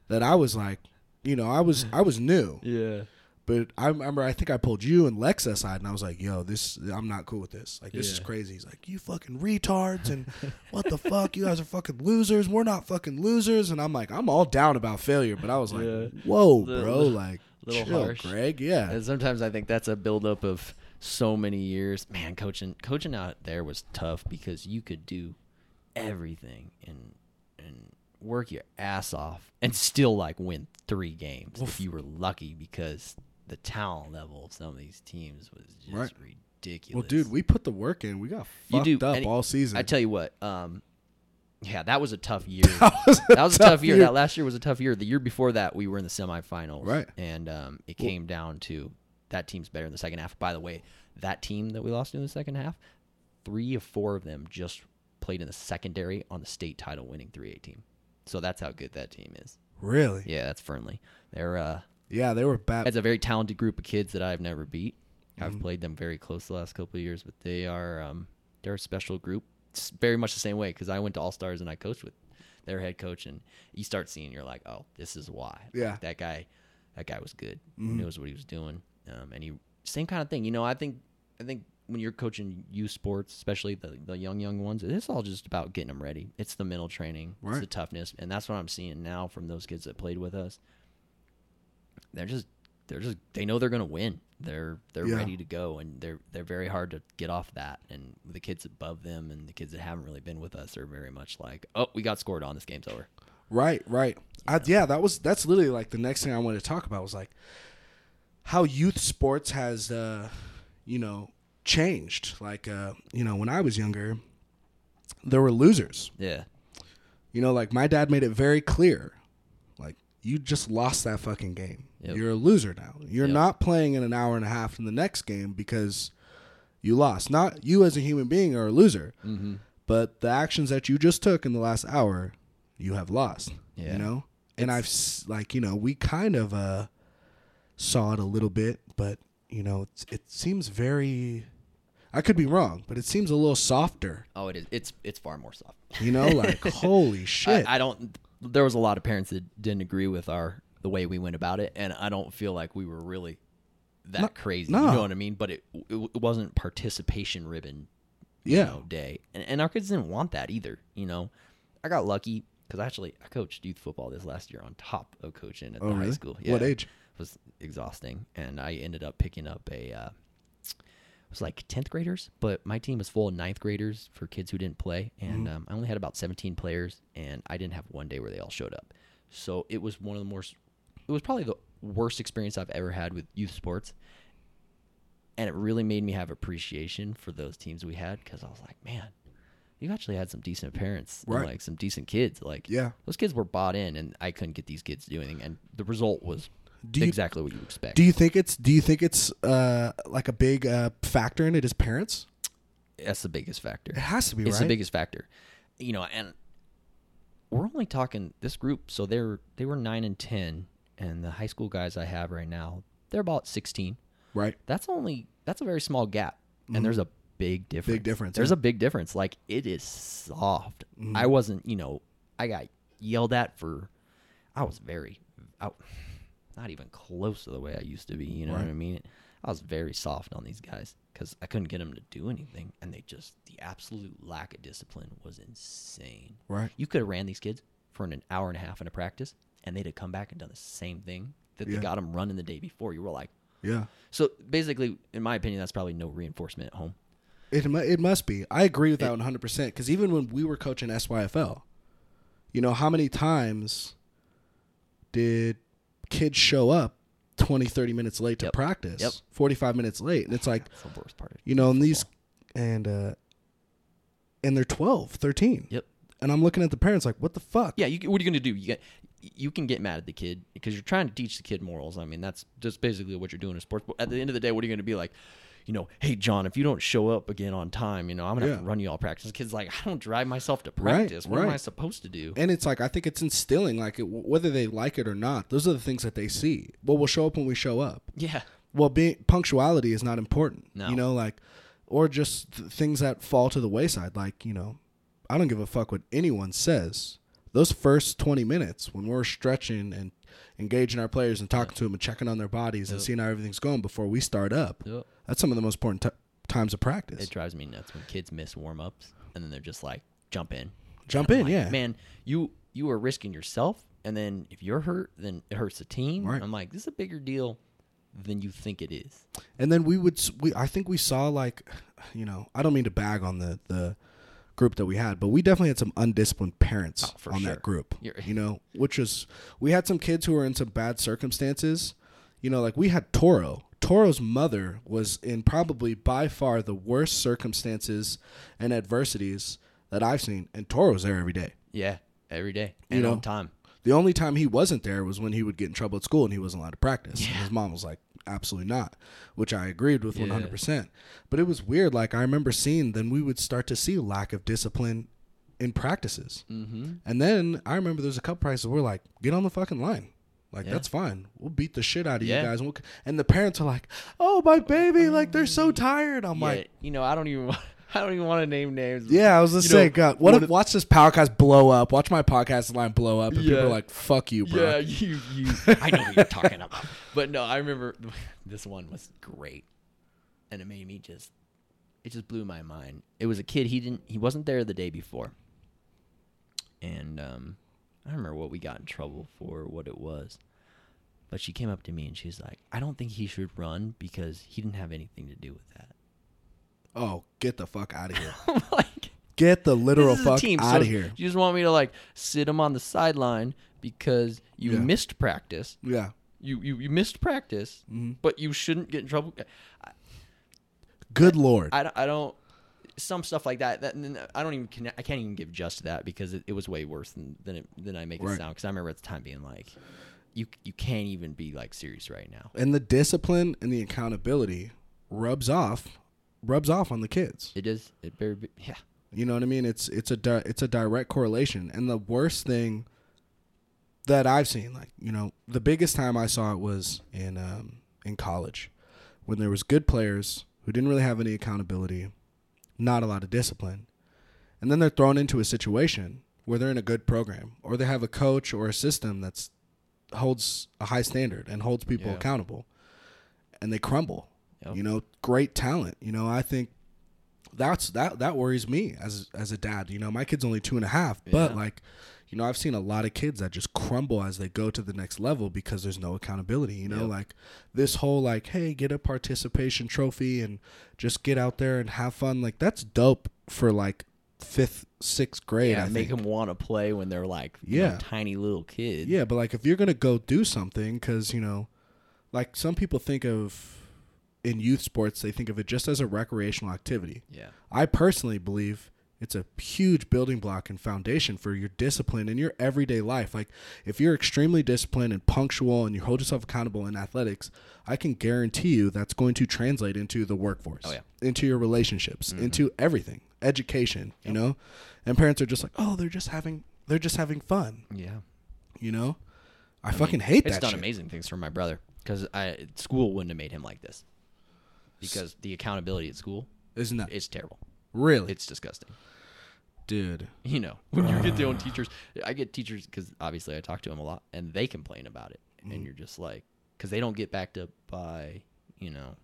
that I was like, you know, I was I was new, yeah, but I remember I think I pulled you and Lex aside, and I was like, yo, this I'm not cool with this. Like this is crazy. He's like, you fucking retards and what the fuck, you guys are fucking losers. We're not fucking losers, and I'm like, I'm all down about failure, but I was like, Yeah. whoa, Little- bro, little- like little chill, harsh. Greg. Yeah, And sometimes I think that's a buildup of so many years. Man, coaching coaching out there was tough because you could do everything and and work your ass off and still like win three games Well, if you were lucky because the talent level of some of these teams was just Right. ridiculous. well, dude, we put the work in. We got You fucked do, up all season. I tell you what, um, yeah, that was a tough year. that was that was a tough year. That last year was a tough year. The year before that, we were in the semifinals, Right. And um, it Well- came down to that team's better in the second half. By the way, that team that we lost in the second half, three of four of them just played in the secondary on the state title winning 3A team. So that's how good that team is. really. Yeah, that's Fernley. They're uh, Yeah, they were bad. it's a very talented group of kids that I've never beat. I've Mhm. played them very close the last couple of years, but they are um, they're a special group. It's very much the same way because I went to All Stars and I coached with their head coach, and you start seeing you're like, oh, this is why. Like, Yeah. that guy, that guy was good. Mhm. He knows what he was doing, um, and he same kind of thing. You know, I think I think when you're coaching youth sports, especially the the young young ones, it's all just about getting them ready. It's the mental training, it's the toughness, and that's what I'm seeing now from those kids that played with us. They're just they're just they know they're gonna win. They're they're Yeah. ready to go, and they're they're very hard to get off that. And the kids above them and the kids that haven't really been with us are very much like, oh, we got scored on. This game's over. Right, right. I, yeah, that was that's literally like the next thing I wanted to talk about was like how youth sports has uh you know changed. Like uh you know when I was younger, there were losers. Yeah, You know, like my dad made it very clear, you just lost that fucking game. Yep. You're a loser now. You're Yep. not playing in an hour and a half in the next game because you lost. Not you as a human being are a loser, mm-hmm. but the actions that you just took in the last hour, you have lost. Yeah. You know? And I've like, you know, we kind of uh saw it a little bit, but you know, it's, it seems very I could be wrong, but it seems a little softer. Oh, it is. It's it's far more soft. You know, like holy shit. I, I don't. There was a lot of parents that didn't agree with our the way we went about it, and I don't feel like we were really that No- crazy. no. You know what I mean? But it it, it wasn't participation ribbon. You Yeah. know, day, and and our kids didn't want that either. You know, I got lucky because actually I coached youth football this last year on top of coaching at oh the really? high school. What age? It was exhausting, and I ended up picking up a. Uh, it was like tenth graders, but my team was full of ninth graders for kids who didn't play, and Mhm. um, I only had about seventeen players, and I didn't have one day where they all showed up. So it was one of the most, It was probably the worst experience I've ever had with youth sports, and it really made me have appreciation for those teams we had because I was like, man, you actually had some decent parents, and, like some decent kids, like Yeah. those kids were bought in, and I couldn't get these kids to do anything, and the result was Do you exactly what you expect. do you think it's do you think it's uh like a big uh factor in it is parents? That's the biggest factor. It has to be, It's right? the biggest factor. You know, and we're only talking this group. So they're they were nine and ten, and the high school guys I have right now, they're about sixteen. right. That's only that's a very small gap, and there's a big difference. Big difference, There's yeah. a big difference. Like it is soft. Mhm. I wasn't. You know, I got yelled at for. I was very. I, not even close to the way I used to be. You know what I mean? I was very soft on these guys because I couldn't get them to do anything, and they just the absolute lack of discipline was insane. Right. You could have ran these kids for an hour and a half in a practice, and they'd have come back and done the same thing that Yeah. they got them running the day before. You were like, Yeah. so basically, in my opinion, that's probably no reinforcement at home. It it must be. I agree with that one hundred percent. Because even when we were coaching SYFL, you know how many times did kids show up 20, 30 minutes late to Yep. practice, Yep. forty five minutes late, and it's like the worst part. you know, and these and uh, and they're 12, 13. Yep. And I'm looking at the parents like, what the fuck? Yeah, you, what are you gonna do? You get, you can get mad at the kid because you're trying to teach the kid morals. I mean, that's just basically what you're doing in sports. But at the end of the day, what are you gonna be like? You know, hey John, if you don't show up again on time, you know I'm gonna have to run you all practice. The kid's like, I don't drive myself to Right, practice. What am I supposed to do? And it's like I think it's instilling like it, whether they like it or not. Those are the things that they see. Well, we'll show up when we show up. Yeah, well being punctuality is not important No. you know like or just th- things that fall to the wayside like you know i don't give a fuck what anyone says those first 20 minutes when we're stretching and engaging our players and talking to them and checking on their bodies and seeing how everything's going before we start up Yep. that's some of the most important t- times of practice it drives me nuts when kids miss warm ups and then they're just like, jump in. jump in like, yeah man, you you are risking yourself, and then if you're hurt, then it hurts the team. Right. I'm like, this is a bigger deal than you think it is. and then we would we i think we saw like you know i don't mean to bag on the the group that we had but we definitely had some undisciplined parents Oh, on sure. that group You're- you know which was we had some kids who were in some bad circumstances you know like we had toro toro's mother was in probably by far the worst circumstances and adversities that i've seen and toro's there every day Yeah, every day You and know, on time. the only time he wasn't there was when he would get in trouble at school and he wasn't allowed to practice. And His mom was like, absolutely not, which I agreed with Yeah. 100%. But it was weird. Like, I remember seeing, then we would start to see lack of discipline in practices. Mm-hmm. And then I remember there's a couple prices where we're like, get on the fucking line. Like, Yeah. that's fine. We'll beat the shit out of Yeah. you guys. And, we'll, and the parents are like, oh, my baby, like, they're so tired. I'm yeah, like, you know, I don't even, want- I don't even want to name names. yeah, I was just You saying, God, what one if watch this podcast blow up? Watch my podcast line blow up, and people are like, "Fuck you, bro." Yeah, you, you. I know what you're talking about. But no, I remember this one was great, and it made me just, it just blew my mind. It was a kid. He didn't. He wasn't there the day before, and um, I remember what we got in trouble for, what it was. But she came up to me and she's like, "I don't think he should run because he didn't have anything to do with that." Oh, get the fuck out of here. Like, Get the literal this is a fuck team. out so of here. You just want me to like sit him on the sideline because you Yeah. missed practice. Yeah. You, you you missed practice, Mhm. but you shouldn't get in trouble. Good lord. I, don't- I don't some stuff like that. That I don't even conne- I can't even give just to that because it, it was way worse than than, it, than I make it sound. Because I remember at the time being like, you you can't even be like serious right now. and the discipline and the accountability rubs off rubs off on the kids. It is it very bi- yeah You know what I mean? It's it's a di- it's a direct correlation. And the worst thing that I've seen, like you know, the biggest time I saw it was in um, in college, when there was good players who didn't really have any accountability, not a lot of discipline, and then they're thrown into a situation where they're in a good program or they have a coach or a system that's holds a high standard and holds people Yeah. accountable, and they crumble. Yep. You know, great talent. You know, I think that's that that worries me as as a dad. You know, my kid's only two and a half, but like, you know, I've seen a lot of kids that just crumble as they go to the next level because there's no accountability. You know, Yep. like this whole like, hey, get a participation trophy and just get out there and have fun. Like that's dope for like fifth, sixth grade. yeah I make think. them want to play when they're like you know, Yeah. tiny little kids. Yeah, but like if you're gonna go do something, because you know, like some people think of in youth sports, they think of it just as a recreational activity. yeah I personally believe it's a huge building block and foundation for your discipline in your everyday life. Like if you're extremely disciplined and punctual and you hold yourself accountable in athletics, I can guarantee you that's going to translate into the workforce, Oh, yeah. into your relationships, Mhm. into everything, education, you know? And parents are just like, "Oh, they're just having they're just having fun." yeah. You know? I, I mean, fucking hate It's that It's done shit. amazing things for my brother because I school wouldn't have made him like this because the accountability at school Isn't that it's terrible. really? It's disgusting. dude. You know, when you get the own teachers, I get teachers because obviously I talk to them a lot, and they complain about it, Mm-hmm. and you're just like, because they don't get backed up by, you know,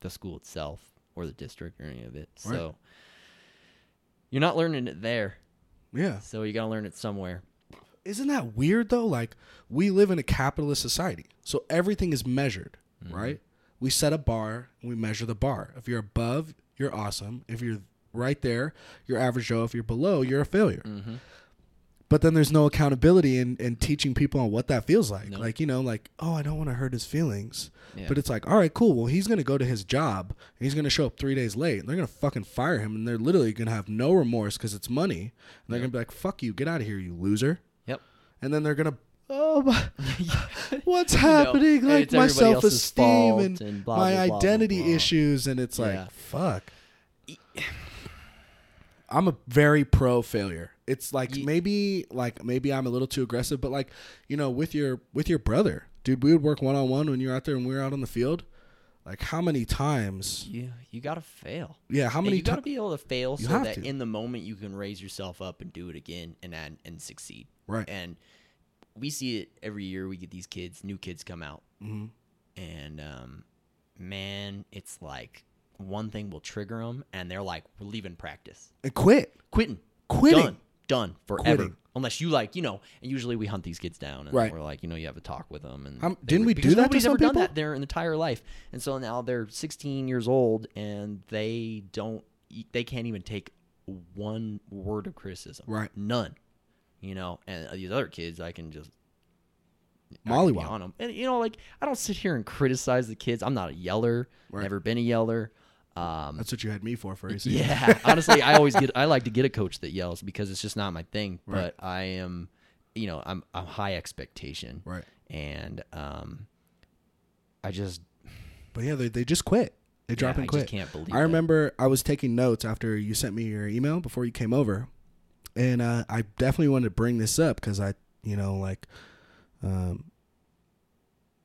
the school itself or the district or any of it. Right. So you're not learning it there, Yeah. so you gotta learn it somewhere. isn't that weird though? Like we live in a capitalist society, so everything is measured, Mm-hmm. right? We set a bar and we measure the bar. If you're above, you're awesome. If you're right there, you're average Joe. If you're below, you're a failure. Mm-hmm. But then there's no accountability in, in teaching people on what that feels like. No. Like, you know, like, oh, I don't want to hurt his feelings. Yeah. But it's like, all right, cool. Well, he's going to go to his job and he's going to show up three days late. And they're going to fucking fire him. And they're literally going to have no remorse because it's money. And they're Yeah. going to be like, fuck you. Get out of here, you loser. Yep. And then they're going to, oh, my, what's know, happening? like my self esteem and, and blah, my blah, identity blah. issues. And it's like, Yeah. fuck. I'm a very pro failure. It's like Ye- maybe like maybe I'm a little too aggressive, but like you know with your with your brother, dude, we would work one on one when you're out there and we are out on the field. Like how many times? You you gotta fail. Yeah, how And many you gotta times? be able to fail so that to. in the moment you can raise yourself up and do it again and and, and succeed. Right. And we see it every year. We get these kids, new kids come out, hmm and um, man, it's like one thing will trigger them, and they're like, "We're leaving practice, And quit, quitting, quitting. done, done forever." Quitting. Unless you like, you know, and usually we hunt these kids down, and Right. we're like, you know, you have a talk with them, and Um, didn't were- we do that to Nobody's ever done people? that their entire life, and so now they're 16 years old, and they don't, they can't even take one word of criticism, Right. None, you know. And these other kids, I can just I can on them. And you know, like I don't sit here and criticize the kids. I'm not a yeller. Right. Never been a yeller. Um, That's what you had me for for AC. yeah, honestly, I always get. I like to get a coach that yells because it's just not my thing. Right. But I am, you know, I'm I'm high expectation, Right. and um, I just But yeah, they, they just quit. They drop yeah, and I quit. just can't believe. I that. remember I was taking notes after you sent me your email before you came over, and uh, I definitely wanted to bring this up because I, you know, like, um,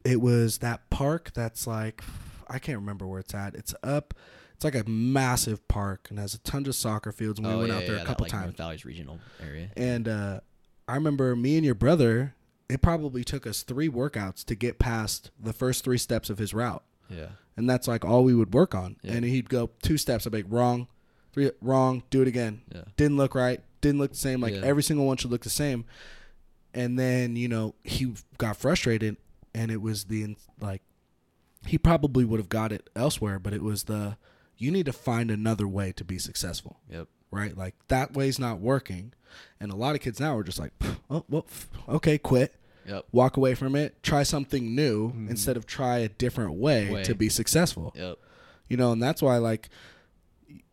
it was that park that's like, I can't remember where it's at. It's up. It's like a massive park and has a ton of soccer fields. And we Oh, went yeah, out there yeah, a that, couple like, times. North Valley's regional area. And uh, I remember me and your brother. It probably took us three workouts to get past the first three steps of his route Yeah, and that's like all we would work on. Yeah. And he'd go two steps. I'd be like, wrong, three, wrong, do it again. yeah, Didn't look right. Didn't look the same. Like Yeah. every single one should look the same. And then you know he got frustrated, and it was the like he probably would have got it elsewhere, but it was the you need to find another way to be successful, yep, right? Like that way's not working, and a lot of kids now are just like, oh well, okay, quit yep, walk away from it, try something new mm-hmm. instead of try a different way. Way. to be successful. yep. You know, and that's why like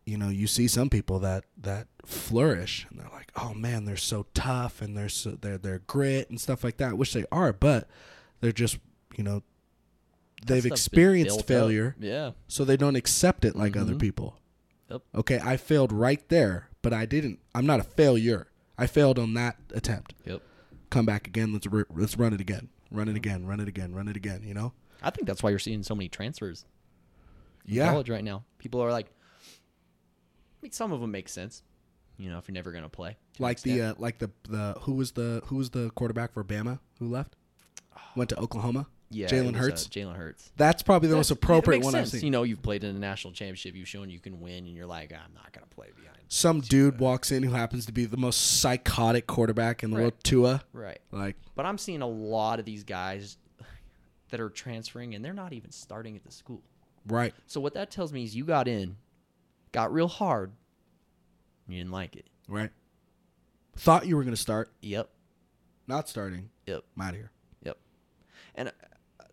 you know, you see some people that that flourish and they're like, "Oh man, they're so tough and they're so they're they're grit and stuff like that," which they are, but they're just, you know, they've That stuff's been experienced built up. failure, Yeah, so they don't accept it like other Mhm. people. Yep. Okay, I failed right there, but I didn't. I'm not a failure. I failed on that attempt. yep. Come back again. Let's re- let's run it again. Run it again. Run it again. Run it again. You know. I think that's why you're seeing so many transfers Yeah. college right now. People are like, mean, some of them make sense. You know, if you're never gonna play, to Like the uh, like the the who was the who was the quarterback for Bama who left? Went to Oklahoma. yeah, Jalen uh, Hurts? Jalen Hurts. That's probably the most appropriate one I've sense. seen. You know, you've played in a national championship. You've shown you can win, and you're like, I'm not gonna play behind. Some dude walks in who happens to be the most psychotic quarterback in the Right. world, Tua. Right. Like, But I'm seeing a lot of these guys that are transferring, and they're not even starting at the school. right, So what that tells me is you got in, got real hard, you didn't like it. right. Thought you were gonna start, Yep. not starting. Yep. I'm out of here. Yep. And uh,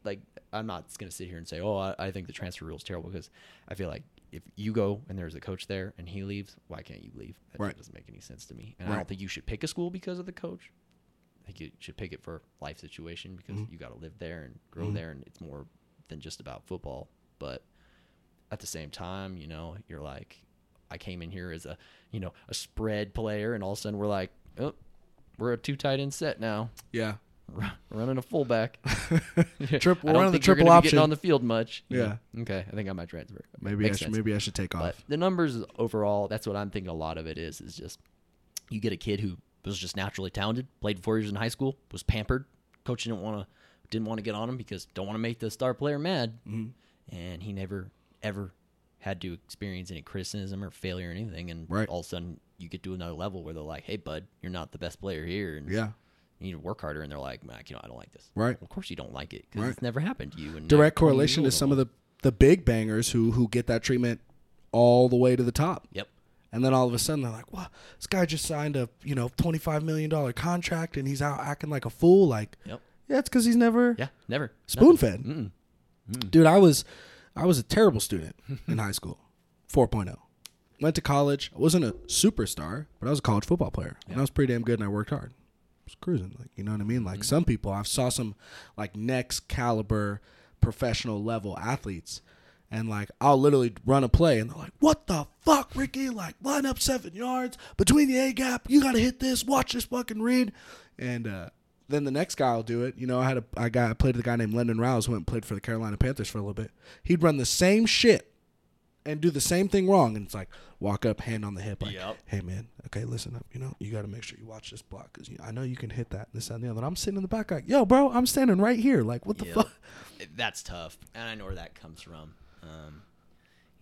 like, I'm not going to sit here and say, oh, I, I think the transfer rule is terrible because I feel like if you go and there's a coach there and he leaves, why can't you leave? That Right. doesn't make any sense to me. And I don't think you should pick a school because of the coach. I think you should pick it for life situation because Mhm. you got to live there and grow Mhm. there, and it's more than just about football. But at the same time, you know, you're like, I came in here as a, you know, a spread player, and all of a sudden we're like, oh, we're a two tight end set now Yeah. ru- running a fullback. Triple- I running don't the triple option. on the field much. you Yeah. Okay. I think I might transfer. Maybe Makes I should, sense. maybe I should take But off. the numbers overall, that's what I'm thinking. A lot of it is is just you get a kid who was just naturally talented, played four years in high school, was pampered. Coach didn't want to didn't want to get on him because don't want to make the star player mad, Mhm. and he never ever had to experience any criticism or failure or anything. And Right. all of a sudden, you get to another level where they're like, "Hey, bud, you're not the best player here," and Yeah. You need to work harder, and they're like, "Mac, you know, I don't like this." Right. Of course, you don't like it because Right. it's never happened to you. And Direct correlation to some of the the big bangers who who get that treatment all the way to the top. Yep. And then all of a sudden they're like, "What? This guy just signed a you know twenty five million dollar contract and he's out acting like a fool." Like, Yep. yeah, it's because he's never Yeah. Never. spoon fed. Mm-mm. Dude, I was I was a terrible student in high school. 4.0. Went to college. I wasn't a superstar, but I was a college football player. And I was pretty damn good and I worked hard. I was cruising, like you know what I mean? Like some people I've saw some like next caliber professional level athletes and like I'll literally run a play and they're like, "What the fuck, Ricky? Like line up 7 yards between the A gap. You got to hit this. Watch this fucking read." And uh then the next guy will do it. You know, I had a I got I played with a guy named Lennon Rouse who went and played for the Carolina Panthers for a little bit. He'd run the same shit and do the same thing wrong, and it's like walk up, hand on the hip, like, Yep. "Hey man, okay, listen up. You know, you got to make sure you watch this block because I know you can hit that, this, and the other." And I'm sitting in the back, like, "Yo, bro, I'm standing right here. Like, what the Yep. fuck?" That's tough, and I know where that comes from. Um,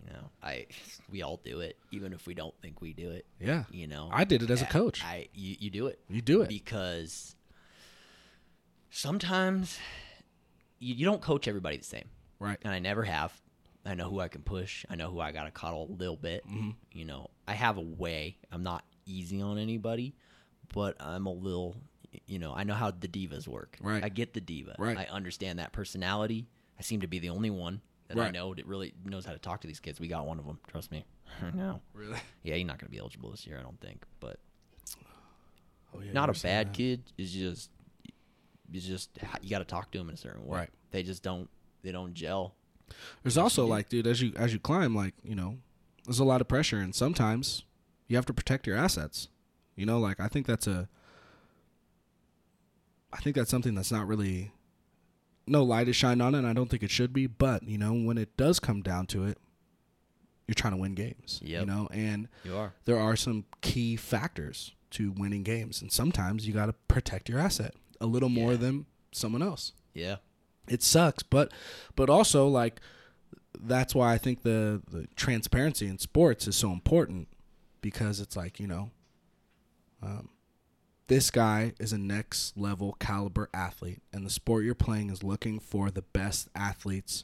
you know, I we all do it, even if we don't think we do it. Yeah, You know, I did it as a coach. I you, you do it. You do it. because sometimes you, you don't coach everybody the same, Right. and I never have. I know who I can push. I know who I got to coddle a little bit. Mm-hmm. You know, I have a way. I'm not easy on anybody, but I'm a little. You know, I know how the divas work. Right. I get the diva. Right. I understand that personality. I seem to be the only one that I know that really knows how to talk to these kids. We got one of them. Trust me. no. Really? Yeah, he's not going to be eligible this year, I don't think. But Oh, yeah, not a bad that. kid. It's just it's just you got to talk to them in a certain way. Right. They just don't they don't gel. There's also like, dude, as you as you climb, like you know, there's a lot of pressure, and sometimes you have to protect your assets. You know, like I think that's a, I think that's something that's not really, no light is shined on it. and I don't think it should be. But you know, when it does come down to it, you're trying to win games. Yeah. You know, and You are. there are some key factors to winning games, and sometimes you got to protect your asset a little more Yeah. than someone else Yeah. it sucks but but also like that's why i think the the transparency in sports is so important because it's like you know um, this guy is a next level caliber athlete and the sport you're playing is looking for the best athletes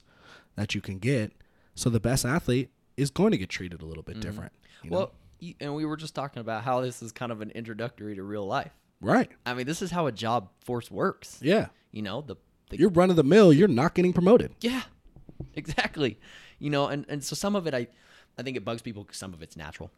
that you can get so the best athlete is going to get treated a little bit different you know? Well, and we were just talking about how this is kind of an introductory to real life. Right I mean, this is how a job force works. yeah You know, the, the you're run of the mill you're not getting promoted yeah, exactly. You know, and and so some of it, I I think it bugs people. 'cause some of it's natural.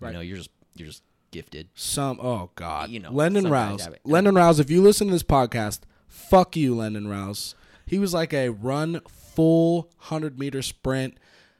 Right. You know, you're just you're just gifted. Some oh god, You know, Lennon Rouse. Lennon Rouse. If you listen to this podcast, fuck you, Lennon Rouse. He was like a run full hundred meter sprint,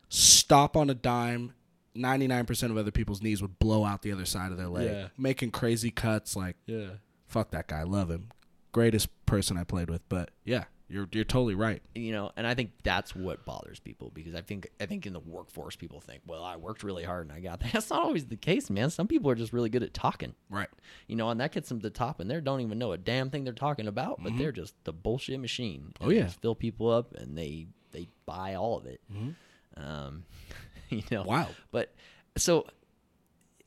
stop on a dime. Ninety nine percent of other people's knees would blow out the other side of their leg, Yeah. making crazy cuts. Like Yeah. fuck that guy, love him, greatest person I played with. But yeah, you're you're totally right. you know and i think that's what bothers people because i think i think in the workforce people think well i worked really hard and i got that that's not always the case man some people are just really good at talking Right. you know and that gets them to the top and they don't even know a damn thing they're talking about but they're just the bullshit machine Mm-hmm. Oh, And they yeah. just fill people up and they they buy all of it um you know Wow. but so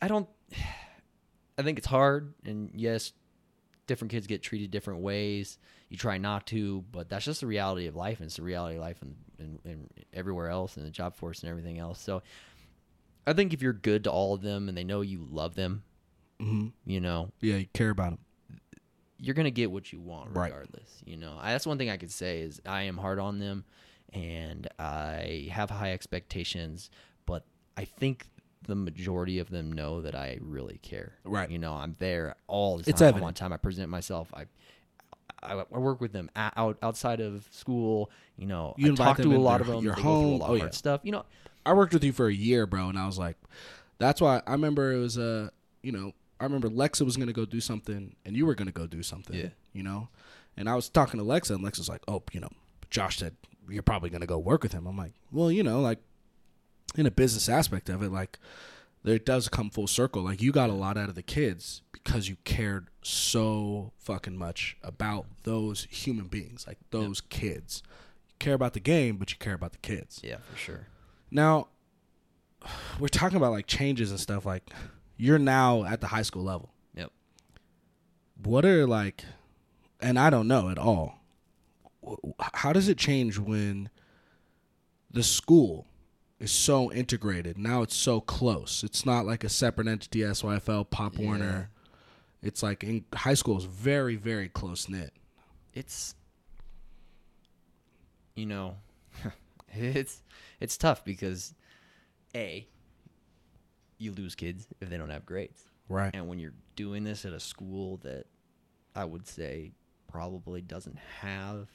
i don't i think it's hard and yes different kids get treated different ways you try not to but that's just the reality of life and it's the reality of life and, and, and everywhere else in the job force and everything else so i think if you're good to all of them and they know you love them hmm you know Yeah, you care about them. you're gonna get what you want Right. regardless. You know, I, that's one thing I could say is I am hard on them, and I have high expectations, but I think the majority of them know that I really care. Right. You know, I'm there all the time. It's I'm evident. on time. I present myself. I. I, I work with them a- out outside of school. You know, You I talk to a lot their- of them. your they a home. lot Oh, of yeah. stuff. You know, I worked with you for a year, bro, and I was like, that's why I remember it was uh, you know, I remember Lexa was gonna go do something, and you were gonna go do something. Yeah. You know, and I was talking to Lexa, and Lexa was like, oh, you know, Josh said you're probably gonna go work with him. I'm like, well, you know, like in a business aspect of it, like there does come full circle. Like you got a lot out of the kids because you cared so fucking much about those human beings, like those kids. You care about the game, but you care about the kids. yeah, for sure. Now, we're talking about like changes and stuff. Like, you're now at the high school level. Yep. What are like and I don't know at all. How does it change when the school is so integrated? Now it's so close. It's not like a separate entity, SYFL, Pop Yeah. Warner. It's like in high school is very, very close knit. it's you know it's it's tough because a you lose kids if they don't have grades Right. and when you're doing this at a school that i would say probably doesn't have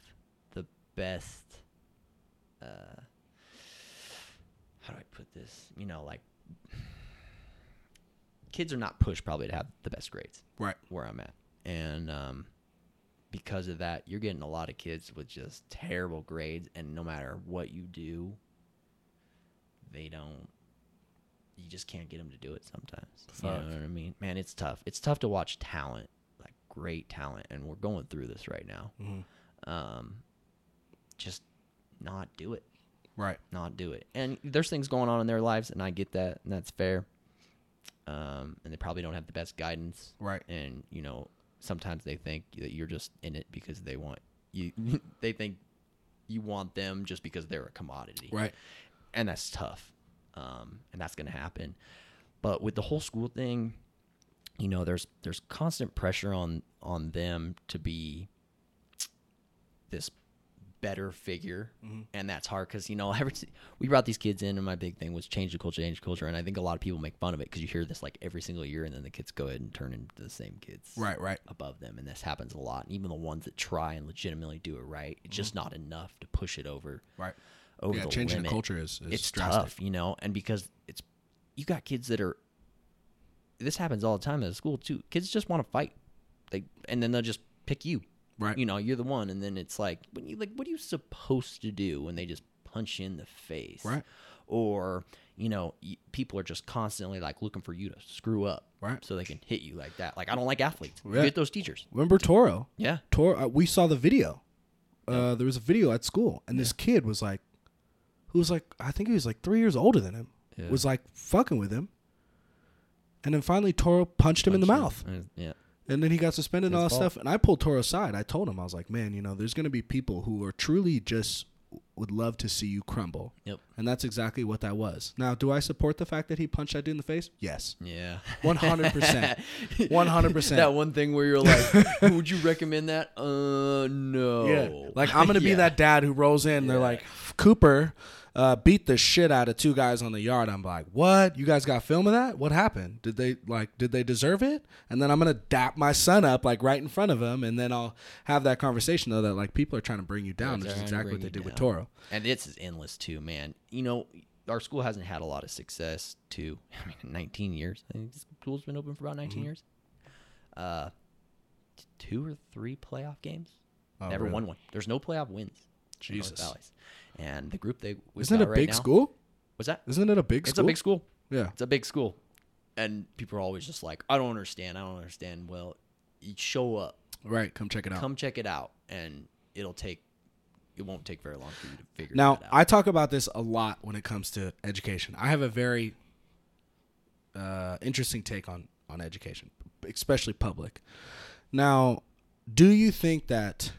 best uh how do i put this you know like kids are not pushed probably to have the best grades Right. where I'm at. And um, because of that, you're getting a lot of kids with just terrible grades, and no matter what you do, they don't. You just can't get them to do it sometimes. You know what I mean? Man, it's tough. It's tough to watch talent, like great talent, and we're going through this right now. Mhm. Um, just not do it Right. not do it. And there's things going on in their lives, and I get that, and that's fair. Um, and they probably don't have the best guidance, Right. and you know, sometimes they think that you're just in it because they want you. they think you want them just because they're a commodity, Right. and that's tough. Um, and that's gonna happen. But with the whole school thing, you know, there's there's constant pressure on on them to be this better figure, mm-hmm. and that's hard because you know every we brought these kids in, and my big thing was change the culture, change the culture, and I think a lot of people make fun of it because you hear this like every single year, and then the kids go ahead and turn into the same kids, Right. Right. above them, and this happens a lot. And even the ones that try and legitimately do it right, it's just mm-hmm. not enough to push it over Right. over yeah. the Changing limit the culture is, is it's drastic. tough, you know, and because it's you got kids that are this happens all the time at school too. Kids just want to fight. They and then they'll just pick you. Right. You know, you're the one and then it's like when you like what are you supposed to do when they just punch you in the face? Right. Or, you know, y- people are just constantly like looking for you to screw up. Right. So they can hit you like that. Like I don't like athletes. Yeah. Get those teachers. Remember Toro? Yeah. Toro. Uh, we saw the video. Uh, there was a video at school, and this kid was like, who was like, I think he was like three years older than him, Yeah. was like fucking with him, and then finally Toro punched him in the Punch mouth, Uh, Yeah. And then he got suspended and all that stuff. And I pulled Toro aside. I told him, I was like, man, you know, there's gonna be people who are truly just would love to see you crumble, Yep. and that's exactly what that was. Now, do I support the fact that he punched that dude in the face? Yes. Yeah. 100%. 100%. That one thing where you're like, would you recommend that? Uh, no. Yeah. Like I'm gonna be Yeah. that dad who rolls in. They're like, Cooper uh, beat the shit out of two guys on the yard. I'm like, what? You guys got film of that? What happened? Did they like? Did they deserve it? And then I'm gonna dap my son up like right in front of him, and then I'll have that conversation though that like people are trying to bring you down, which is exactly what they did with. Toro. And it's is endless too, man. You know, our school hasn't had a lot of success too. I mean, 19 years. I think the school's been open for about 19 Mm-hmm. years. Uh, two or three playoff games. Oh, Never really? won one. There's no playoff wins. In North Jesus. Valleys. And the group they we've Isn't it a right big now- school? What's that? Isn't it a big school? It's school? a big school. Yeah. It's a big school. And people are always just like, I don't understand. I don't understand. Well, you show up, Right. Come check it out. come check it out, and it'll take. It won't take very long for you to figure Now, that out. Now, I talk about this a lot when it comes to education. I have a very uh, interesting take on on education, especially public. Now, do you think that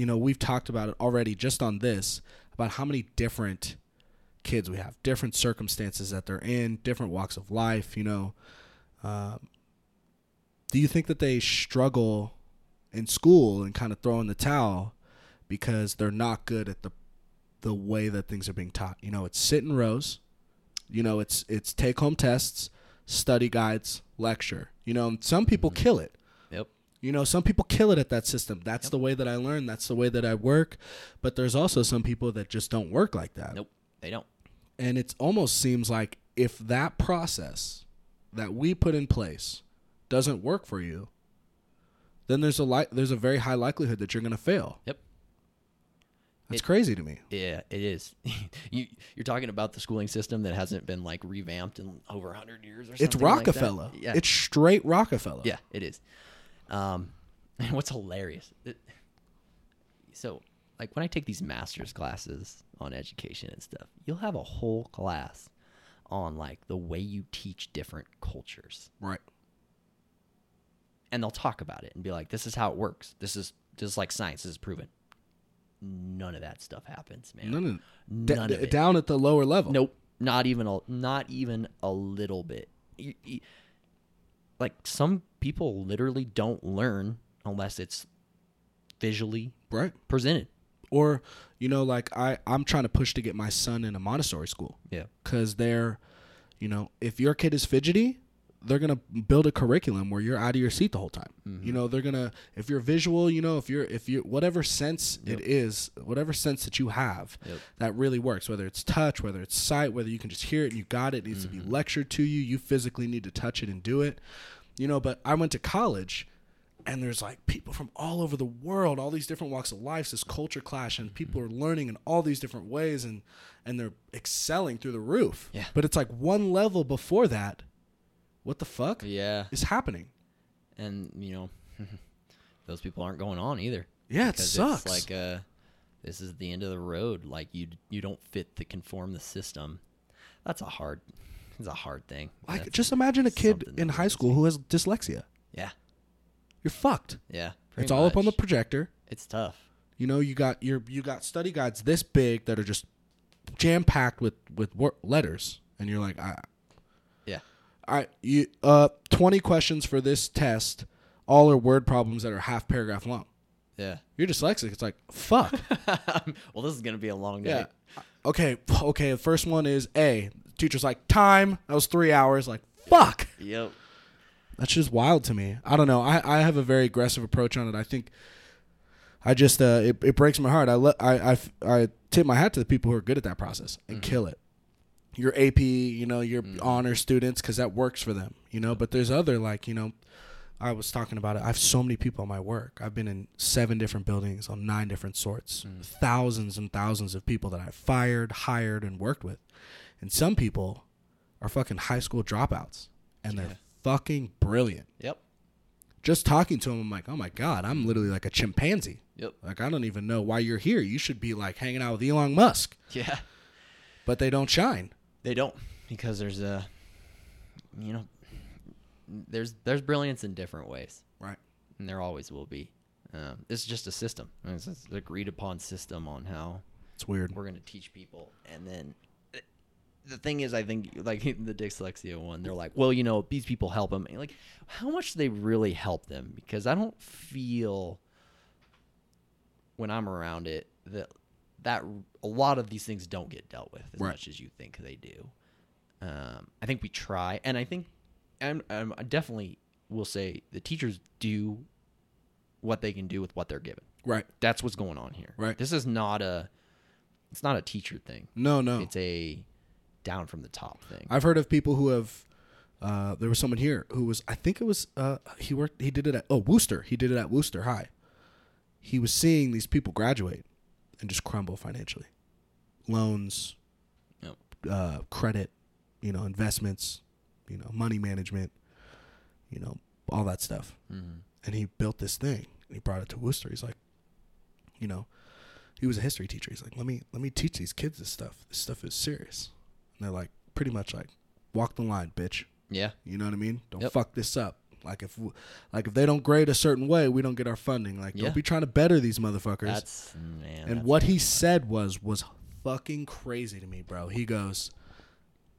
you know we've talked about it already just on this about how many different kids we have, different circumstances that they're in, different walks of life. You know, um, do you think that they struggle in school and kind of throw in the towel because they're not good at the the way that things are being taught? You know, it's sit in rows. You know, it's it's take home tests, study guides, lecture. You know, and some people kill it. You know, some people kill it at that system. That's Yep. the way that I learn. That's the way that I work. But there's also some people that just don't work like that. Nope. They don't. And it almost seems like if that process that we put in place doesn't work for you, then there's a li- there's a very high likelihood that you're going to fail. Yep. That's It- crazy to me. Yeah, it is. you you're talking about the schooling system that hasn't been like revamped in over hundred years or something. It's like that. Rockefeller. yeah, It's straight Rockefeller. yeah, it is. Um, and what's hilarious? It, so, like when I take these master's classes on education and stuff, you'll have a whole class on like the way you teach different cultures. Right. and they'll talk about it and be like, "This is how it works. This is just like science this is proven." None of that stuff happens, man. None of, None d- of d- it. down at the lower level. Nope, not even a not even a little bit. You- you- like some people literally don't learn unless it's visually Right. presented. Or, you know, like I, I'm trying to push to get my son in a Montessori school. Yeah. because they're, you know, if your kid is fidgety, they're gonna build a curriculum where you're out of your seat the whole time. Mm-hmm. You know, they're gonna if you're visual, you know, if you're if you whatever sense it is, whatever sense that you have, Yep. that really works. Whether it's touch, whether it's sight, whether you can just hear it and you got it, it needs to Mm-hmm. be lectured to you. You physically need to touch it and do it. You know, but I went to college and there's like people from all over the world, all these different walks of life, this culture clash, and people are learning in all these different ways, and and they're excelling through the roof. Yeah. But it's like one level before that. What the fuck Yeah. is happening? and you know those people aren't going on either Yeah, it sucks. it's like uh this is the end of the road like you you don't fit the conform the system that's a hard it's a hard thing like That's- just imagine a kid in high school who has dyslexia. yeah You're fucked. yeah it's pretty all up on the projector. it's tough You know, you got your you got study guides this big that are just jam packed with with wor- letters, and you're like, I, yeah All right, you uh, twenty questions for this test. All are word problems that are half paragraph long. yeah You're dyslexic. It's like fuck. well this is gonna be a long day yeah. Okay. Okay. The first one is A. Teacher's like time. That was three hours. Like fuck. yep That's just wild to me. I don't know. I, I have a very aggressive approach on it. I think I just uh it, it breaks my heart. I let I, I I tip my hat to the people who are good at that process and kill it. Your AP, you know, your mm-hmm. honor students because that works for them, you know. But there's other like you know, I was talking about it. I have so many people at my work. I've been in seven different buildings on nine different sorts, mm. thousands and thousands of people that I've fired, hired, and worked with, and some people are fucking high school dropouts, and they're fucking brilliant yep just talking to them, I'm like, oh my god, I'm literally like a chimpanzee. yep Like I don't even know why you're here. You should be like hanging out with Elon Musk, yeah but they don't shine. They don't because there's a, you know, there's there's brilliance in different ways, Right. and there always will be. Um, it's just a system. It's an agreed upon system on how It's weird. we're going to teach people, and then the thing is, I think like the dyslexia one, they're like, well, you know, these people help them. Like, how much do they really help them? Because I don't feel when I'm around it that that a lot of these things don't get dealt with as Right. much as you think they do. Um, I think we try, and I think, and um, I definitely will say the teachers do what they can do with what they're given. Right. That's what's going on here. Right. This is not a, it's not a teacher thing. No, no. It's a down from the top thing. I've heard of people who have. Uh, there was someone here who was. I think it was. Uh, he worked. He did it at. Oh, Wooster. He did it at Wooster High. He was seeing these people graduate and just crumble financially. Loans, Yep. uh, credit, you know, investments, you know, money management, you know, all that stuff. Mhm. and he built this thing and he brought it to Wooster. He's like, you know, he was a history teacher. He's like, let me let me teach these kids this stuff. This stuff is serious. And they're like, pretty much like, walk the line, bitch. Yeah. You know what I mean? Don't Yep. fuck this up. Like if w- like if they don't grade a certain way, we don't get our funding. Like Yeah. don't be trying to better these motherfuckers. That's man. and that's what he said was was fucking crazy to me, bro. He goes,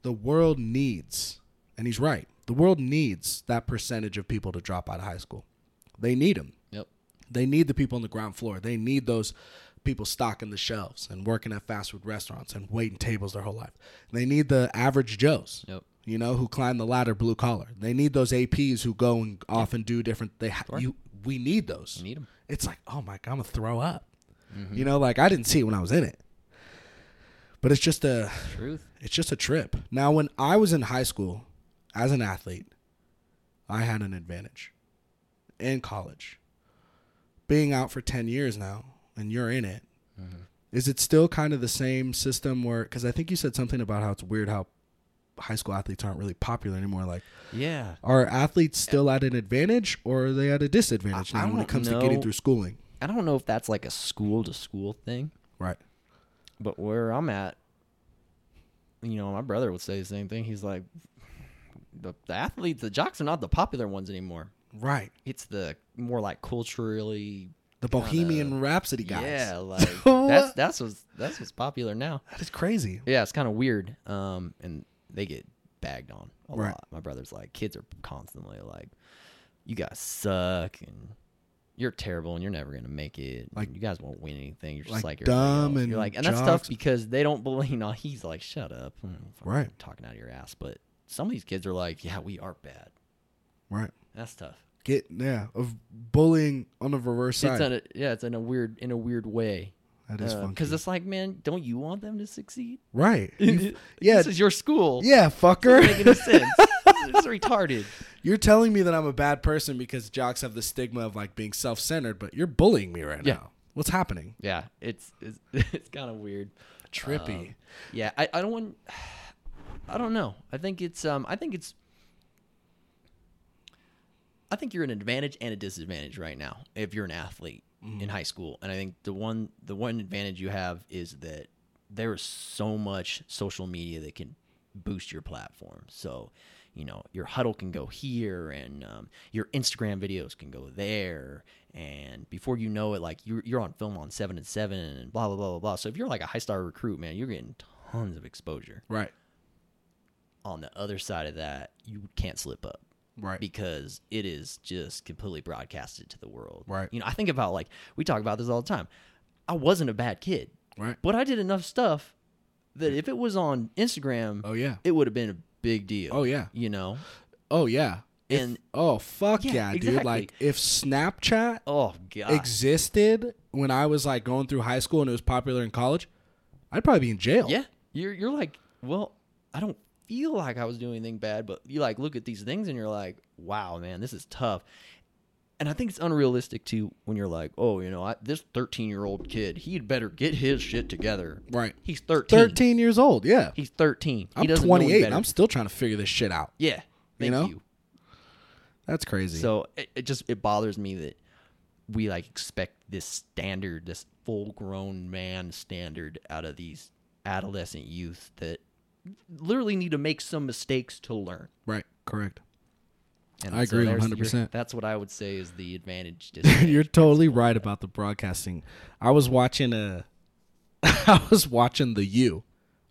"The world needs," and he's right. The world needs that percentage of people to drop out of high school. They need them. Yep. They need the people on the ground floor. They need those people stocking the shelves and working at fast food restaurants and waiting tables their whole life. They need the average Joes, Yep. You know, who climb the ladder blue collar. They need those APs who go and off and do different. They ha- Sure. you we need those. You need 'em. It's like oh my god, I'm gonna throw up. Mm-hmm. You know, like I didn't see it when I was in it, but it's just a Truth. it's just a trip. Now, when I was in high school as an athlete, I had an advantage in college. Being out for 10 years now and you're in it, is Mm-hmm. it still kind of the same system where, because I think you said something about how it's weird how high school athletes aren't really popular anymore. Like, Yeah. are athletes still at an advantage or are they at a disadvantage I- I now when it comes to getting through schooling? I don't know if that's like a school to school thing, Right. but where I'm at, you know, my brother would say the same thing. He's like, the, the athletes, the jocks are not the popular ones anymore. Right. It's the more like culturally. The Bohemian Rhapsody guys. Yeah, like that's that's what's that's what's popular now. That is crazy. Yeah, it's kind of weird. Um, and they get bagged on a Right. lot. My brother's like, kids are constantly like, "You guys suck," and "You're terrible," and you're never gonna make it. Like- you guys won't win anything. You're just like like, dumb and you're like, and that's tough because they don't believe. No, he's like, "Shut up," Hmm, Right. Talking out of your ass, but some of these kids are like, "Yeah, we are bad." Right. That's tough. Get yeah of bullying on the reverse side. It's in a, yeah, it's in a weird in a weird way. That is funky. Because it's like, man, don't you want them to succeed? right. You- yeah. this is your school. yeah, Doesn't make fucker. any sense. it's retarded. You're telling me that I'm a bad person because jocks have the stigma of like being self-centered, but you're bullying me right Yeah. now. What's happening? Yeah, it's it's, it's kind of weird. Trippy. Um, yeah, I, I don't want. I don't know. I think it's um. I think it's. I think you're an advantage and a disadvantage right now if you're an athlete in high school, and I think the one the one advantage you have is that there is so much social media that can boost your platform. So, you know, your Hudl can go here, and um, your Instagram videos can go there, and before you know it, like you're you're on film on seven and seven, and blah blah blah blah blah. So if you're like a high star recruit, man, you're getting tons of exposure. right. On the other side of that, you can't slip up Right. because it is just completely broadcasted to the world. Right. You know, I think about like we talk about this all the time. I wasn't a bad kid, right. but I did enough stuff that if it was on Instagram, Oh yeah. it would have been a big deal. Oh yeah. You know? Oh yeah. If- And- oh fuck Yeah, yeah, dude! exactly. Like if Snapchat Oh god. existed when I was like going through high school and it was popular in college, I'd probably be in jail. yeah. You're you're like, well, I don't feel like I was doing anything bad, but you like look at these things and you're like, wow, man, this is tough. And I think it's unrealistic too when you're like, oh, you know, I, this 13 year old kid, he'd better get his shit together. Right. He's 13. Thirteen years old. Yeah. He's 13. I'm doesn't 28. and. I'm still trying to figure this shit out. yeah. Thank know? you. That's crazy. So it, it just it bothers me that we like expect this standard, this full grown man standard out of these adolescent youth that literally need to make some mistakes to learn. right. Correct. And I agree 100%. your- That's what I would say is the advantage. You're totally right about the broadcasting. I was watching a, I was watching the U,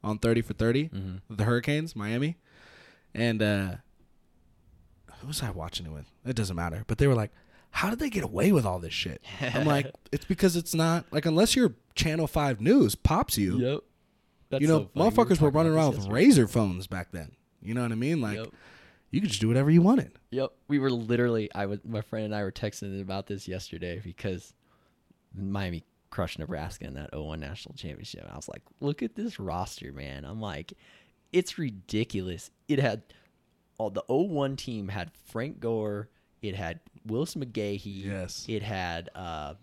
on Thirty for 30 Mm-hmm. the Hurricanes, Miami, and uh, who was I watching it with? It doesn't matter. But they were like, "How did they get away with all this shit?" I'm like, "It's because it's not like unless you're Channel Five News pops you, Yep. That's you know, so funny. We were motherfuckers were running around with Razr phones back then. You know what I mean? Like, Yep. you could just do whatever you wanted. Yep. We were literally I was my friend and I were texting about this yesterday because Miami crushed Nebraska in that 0-1 national championship. I was like, look at this roster, man. I'm like, it's ridiculous. It had all the 0-1 team had Frank Gore, it had Willis McGahee, Yes. it had uh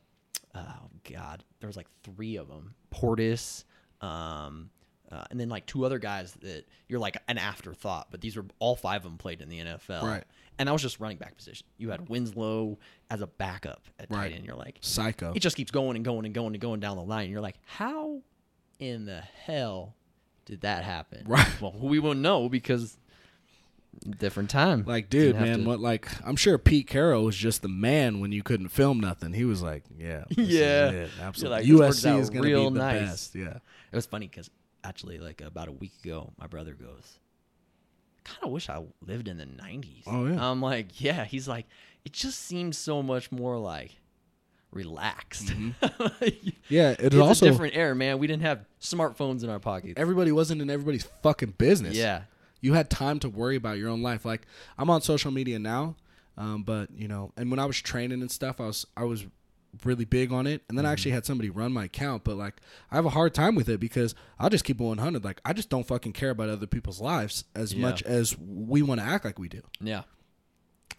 oh god, there was like three of them. Portis, um uh, and then like two other guys that you're like an afterthought, but these were all five of them played in the NFL. Right. And that was just running back position. You had Winslow as a backup at Right. tight end. You're like, Psycho. it just keeps going and going and going and going down the line. You're like, how in the hell did that happen? Right. Well, we won't know because different time. Like, dude, man, to- what? Like, I'm sure Pete Carroll was just the man when you couldn't film nothing. He was like, yeah, Yeah. absolutely. like, USC is gonna real be the nice. best. Yeah, It was funny because actually, like about a week ago, my brother goes, "Kind of wish I lived in the '90s." Oh, yeah. I'm like, yeah. He's like, it just seems so much more like relaxed. yeah. It it's was also a different era, man. We didn't have smartphones in our pockets. everybody wasn't in everybody's fucking business. yeah, you had time to worry about your own life. Like, I'm on social media now, um, but you know, and when I was training and stuff, I was I was really big on it, and then I actually mm-hmm. had somebody run my account. But like, I have a hard time with it because I'll just keep it 100. Like, I just don't fucking care about other people's lives as Yeah. much as we want to act like we do. yeah.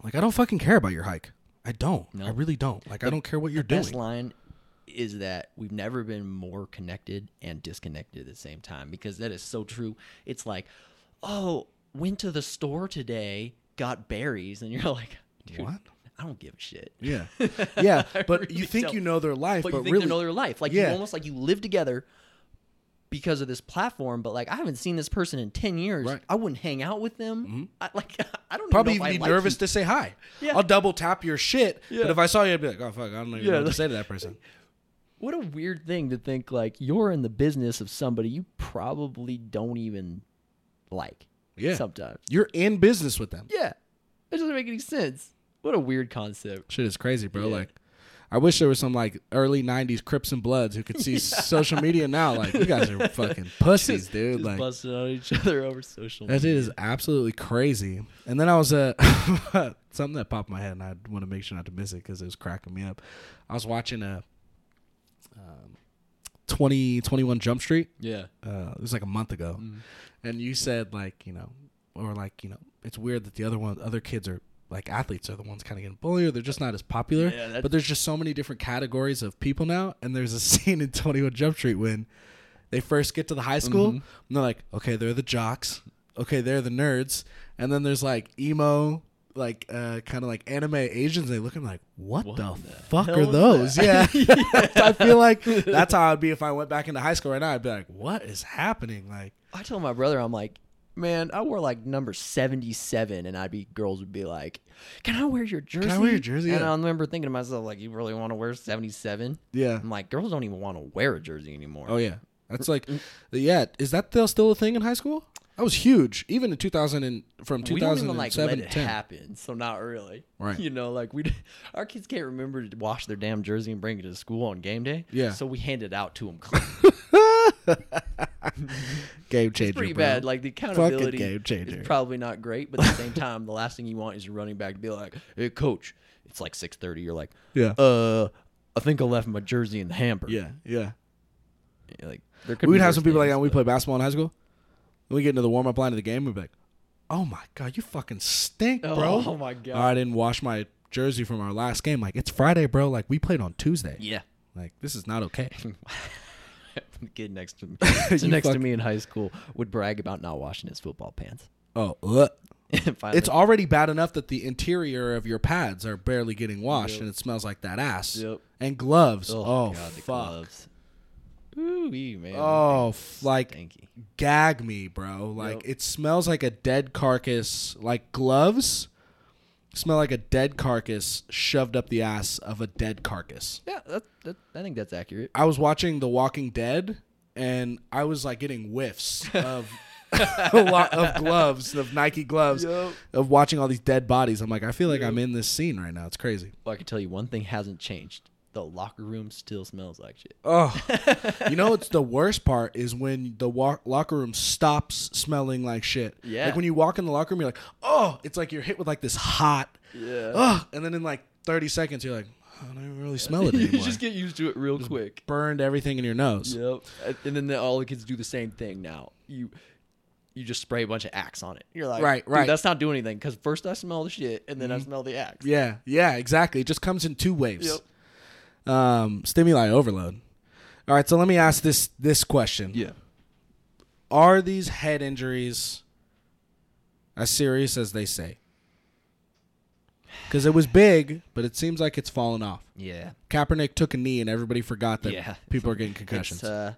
Like I don't fucking care about your hike. I don't. No. I really don't. Like I don't care what you're the doing. best line is that we've never been more connected and disconnected at the same time because that is so true. It's like, oh, went to the store today, got berries, and you're like, dude, What? I don't give a shit. Yeah. Yeah, but really you think don't. you know their life, But, but, you think really know their life. Like Yeah. you almost like you live together, because of this platform, but like I haven't seen this person in ten years. Right. I wouldn't hang out with them. Mm-hmm. I, like I don't Probably even know if be like nervous you. to say hi. Yeah. I'll double tap your shit. But if I saw you, I'd be like, oh fuck, I don't even Yeah, know what to say to that person. What a weird thing to think like you're in the business of somebody you probably don't even like. Yeah. Sometimes. You're in business with them. Yeah. It doesn't make any sense. What a weird concept. Shit is crazy, bro. Yeah. Like, I wish there was some like early '90s Crips and Bloods who could see social media now. Like, you guys are fucking pussies, Just- dude. just like, busting on each other over social that media. shit is absolutely crazy. And then I was uh, something that popped in my head, and I want to make sure not to miss it because it was cracking me up. I was watching a um, 20, 21 Jump Street. Yeah. uh, it was like a month ago, Mm-hmm. and you said like you know, or like you know, it's weird that the other one, other kids are like athletes are the ones kind of getting bullied, or they're just not as popular. Yeah, but there's just so many different categories of people now, and there's a scene in Twenty One Jump Street when they first get to the high school, Mhm. and they're like, okay, they're the jocks, okay, they're the nerds, and then there's like emo. Like uh, kind of like anime Asians, they look at them like, "What, What the, the fuck are those?" that? Yeah, I feel like that's how I'd be if I went back into high school right now. I'd be like, "What is happening?" Like, I told my brother, I'm like, man, I wore like number 77, and I'd be, girls would be like, can I wear your jersey? Can I wear your jersey? And Yeah. I remember thinking to myself, like, you really want to wear 77? yeah, I'm like, girls don't even want to wear a jersey anymore. oh yeah, that's like, yeah. Is that still- still a thing in high school? That was huge, even in 2000 and from we don't even 2007 like let it 10. happen, so not really. Right. You know, like we, our kids can't remember to wash their damn jersey and bring it to school on game day. Yeah. So we hand it out to them clean. Game changer, It's pretty bro. bad. Like the Fucking accountability game changer. is probably not great, but at the same time, the last thing you want is your running back to be like, "Hey, coach, it's like 6:30." You're like, yeah, "Uh, I think I left my jersey in the hamper." yeah, yeah. Like there could. We'd be have some people like that when we play basketball in high school. When we get into the warm up line of the game, we'd be like, "Oh my god, you fucking stink, bro!" Oh my god. I didn't wash my jersey from our last game. Like it's Friday, bro. Like we played on Tuesday. Yeah. Like this is not okay. the kid next to me, so next fuck- to me in high school would brag about not washing his football pants. Oh, uh. ugh. Finally, it's already bad enough that the interior of your pads are barely getting washed Yep. and it smells like that ass. Yep. And gloves. oh, Oh, god, the fuck. gloves. Ooh, man. Oh, f- like stinky. gag me, bro. Like Yep. it smells like a dead carcass. Like gloves smell like a dead carcass shoved up the ass of a dead carcass. Yeah, that, that, I think that's accurate. I was watching The Walking Dead and I was like getting whiffs of a lot of gloves, of Nike gloves, Yup. of watching all these dead bodies. I'm like, I feel like Yep. I'm in this scene right now. It's crazy. Well, I can tell you one thing hasn't changed. The locker room still smells like shit. Oh, you know what's the worst part is when the locker room stops smelling like shit. Yeah. Like when you walk in the locker room, you're like, oh, it's like you're hit with like this hot, Yeah. oh, and then in like 30 seconds, you're like, I don't even really smell it anymore. you just get used to it real quick. burned everything in your nose. Yep. And- then the, all the kids do the same thing now. You you just spray a bunch of Axe on it. You're like, Right, right. That's not doing anything because first I smell the shit and then I mm-hmm. smell the Axe. Yeah, yeah, exactly. It just comes in two waves. Yep. Um, stimuli overload. All right, so let me ask this this question: Yeah. Are these head injuries as serious as they say? Because it was big, but it seems like it's fallen off. Yeah. Kaepernick took a knee, and everybody forgot that Yeah. people are getting concussions. Uh,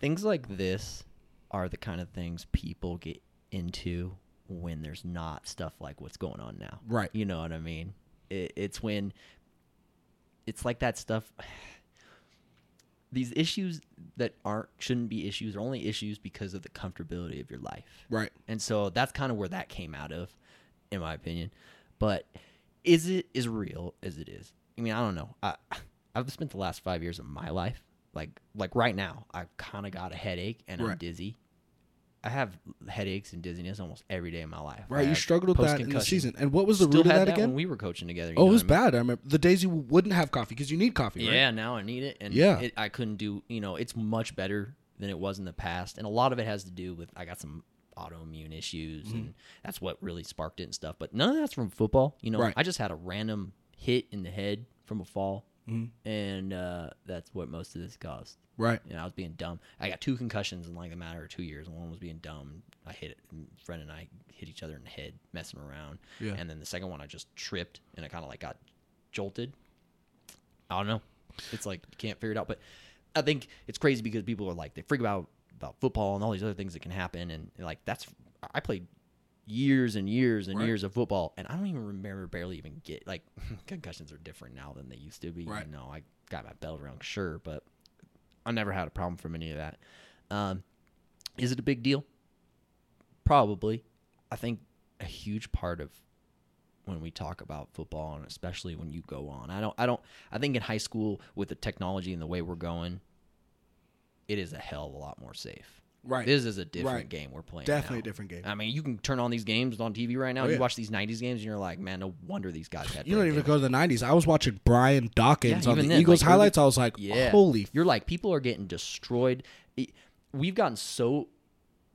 things like this are the kind of things people get into when there's not stuff like what's going on now. Right. You know what I mean? It, it's when it's like that stuff. These issues that aren't shouldn't be issues are only issues because of the comfortability of your life. right. And so that's kind of where that came out of, in my opinion. But is it as real as it is? I mean, I don't know. I I've spent the last five years of my life like like right now. I kind of got a headache and I'm dizzy. I have headaches and dizziness almost every day of my life. I Right. You had struggled with that in the season. And what was the Still root of that, that again? when we were coaching together. you oh, it was I mean? bad. I remember the days you wouldn't have coffee because you need coffee, right? Yeah, now I need it, and Yeah. it, I couldn't do. You know, it's much better than it was in the past, and a lot of it has to do with I got some autoimmune issues, Mm-hmm. and that's what really sparked it and stuff. But none of that's from football. You know, Right. I just had a random hit in the head from a fall, Mhm. and uh, that's what most of this caused. Right. Know, I was being dumb. I got two concussions in like a matter of two years, and one was being dumb. I hit it. a friend and I hit each other in the head, messing around. Yeah. And then the second one, I just tripped and I kind of like got jolted. I don't know. It's like you can't figure it out. But I think it's crazy because people are like they freak about about football and all these other things that can happen, and like that's I played years and years and Right. years of football, and I don't even remember barely even get like concussions are different now than they used to be. Right. You know, I got my bell rung, sure, but I never had a problem from any of that. Um, is it a big deal? Probably. I think a huge part of when we talk about football and especially when you go on. I don't I don't I think in high school with the technology and the way we're going, it is a hell of a lot more safe. Right. This is a different Right. game we're playing. Definitely now. a different game. I mean, you can turn on these games on TV right now. Oh, you watch these '90s games, and you're like, man, no wonder these guys had. You don't even damage. go to the '90s. I was watching Brian Dawkins Yeah, on the then, Eagles like, highlights. I was like, Yeah. holy You're like, people are getting destroyed. We've gotten so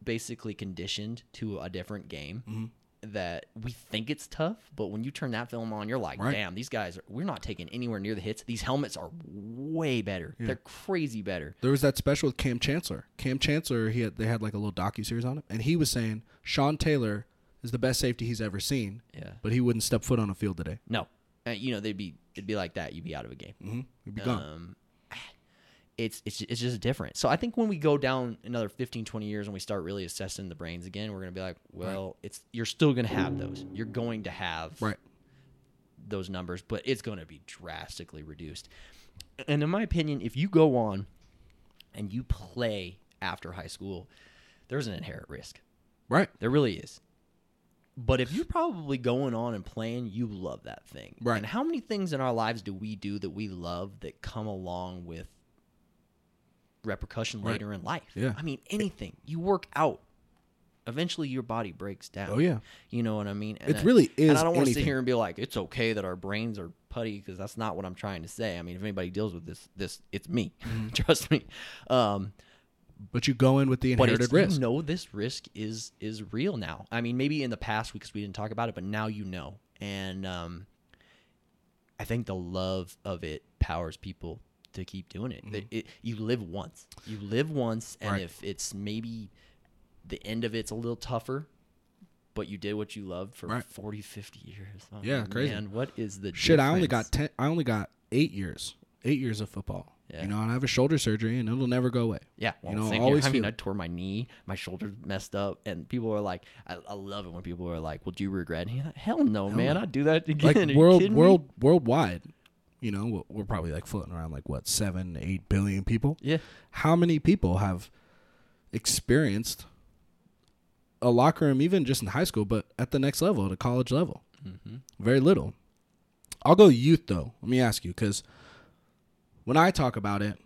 basically conditioned to a different game Mm-hmm. That we think it's tough, but when you turn that film on, you're like, Right. damn, these guys, are, we're not taking anywhere near the hits. These helmets are way better. They're crazy better. There was that special with Kam Chancellor. Kam Chancellor, he had they had like a little docu series on him, and he was saying Sean Taylor is the best safety he's ever seen, Yeah. but he wouldn't step foot on a field today. No. Uh, you know, they'd be, it'd be like that. You'd be out of a game. Mm-hmm. He'd be gone. It's it's it's just different. So I think when we go down another 15, 20 years and we start really assessing the brains again, we're gonna be like, well, it's you're still gonna have those. You're going to have Right. those numbers, but it's going to be drastically reduced. And in my opinion, if you go on and you play after high school, there's an inherent risk. Right. There really is. But if you're probably going on and playing, you love that thing. Right. And how many things in our lives do we do that we love that come along with repercussion Right. later in life? Yeah. I mean, anything. You work out. Eventually, your body breaks down. Oh, yeah. You know what I mean? It I- really And is I don't want to sit here and be like, it's okay that our brains are putty because that's not what I'm trying to say. I mean, if anybody deals with this, this it's me. Mm-hmm. Trust me. Um, But you go in with the inherited risk. you know this risk is is real now. I mean, maybe in the past because we didn't talk about it, but now you know. And um, I think the love of it powers people to keep doing it. That it you live once. You live once, and Mm-hmm. Right. if it's maybe the end of it's a little tougher, but you did what you loved for Right. 40, 50 years. Oh, Yeah, crazy. Man, what is the Shit, I only got ten. I only got eight years. Eight years of football. Yeah. You know, and I have a shoulder surgery, and it'll never go away. Yeah, well, you know, always here. I mean, I tore my knee, my shoulder messed up, and people are like, I, I love it when people are like, "Well, do you regret?" it?" Hell no, man, no. I'd do that again. Like you world, me? world, worldwide. You know, we're- we're probably like floating around like what seven, eight billion people. Yeah, How many people have experienced a locker room, even just in high school, but at the next level, at a college level? mm-hmm. Very little. I'll go youth though. Let me ask you, because when I talk about it,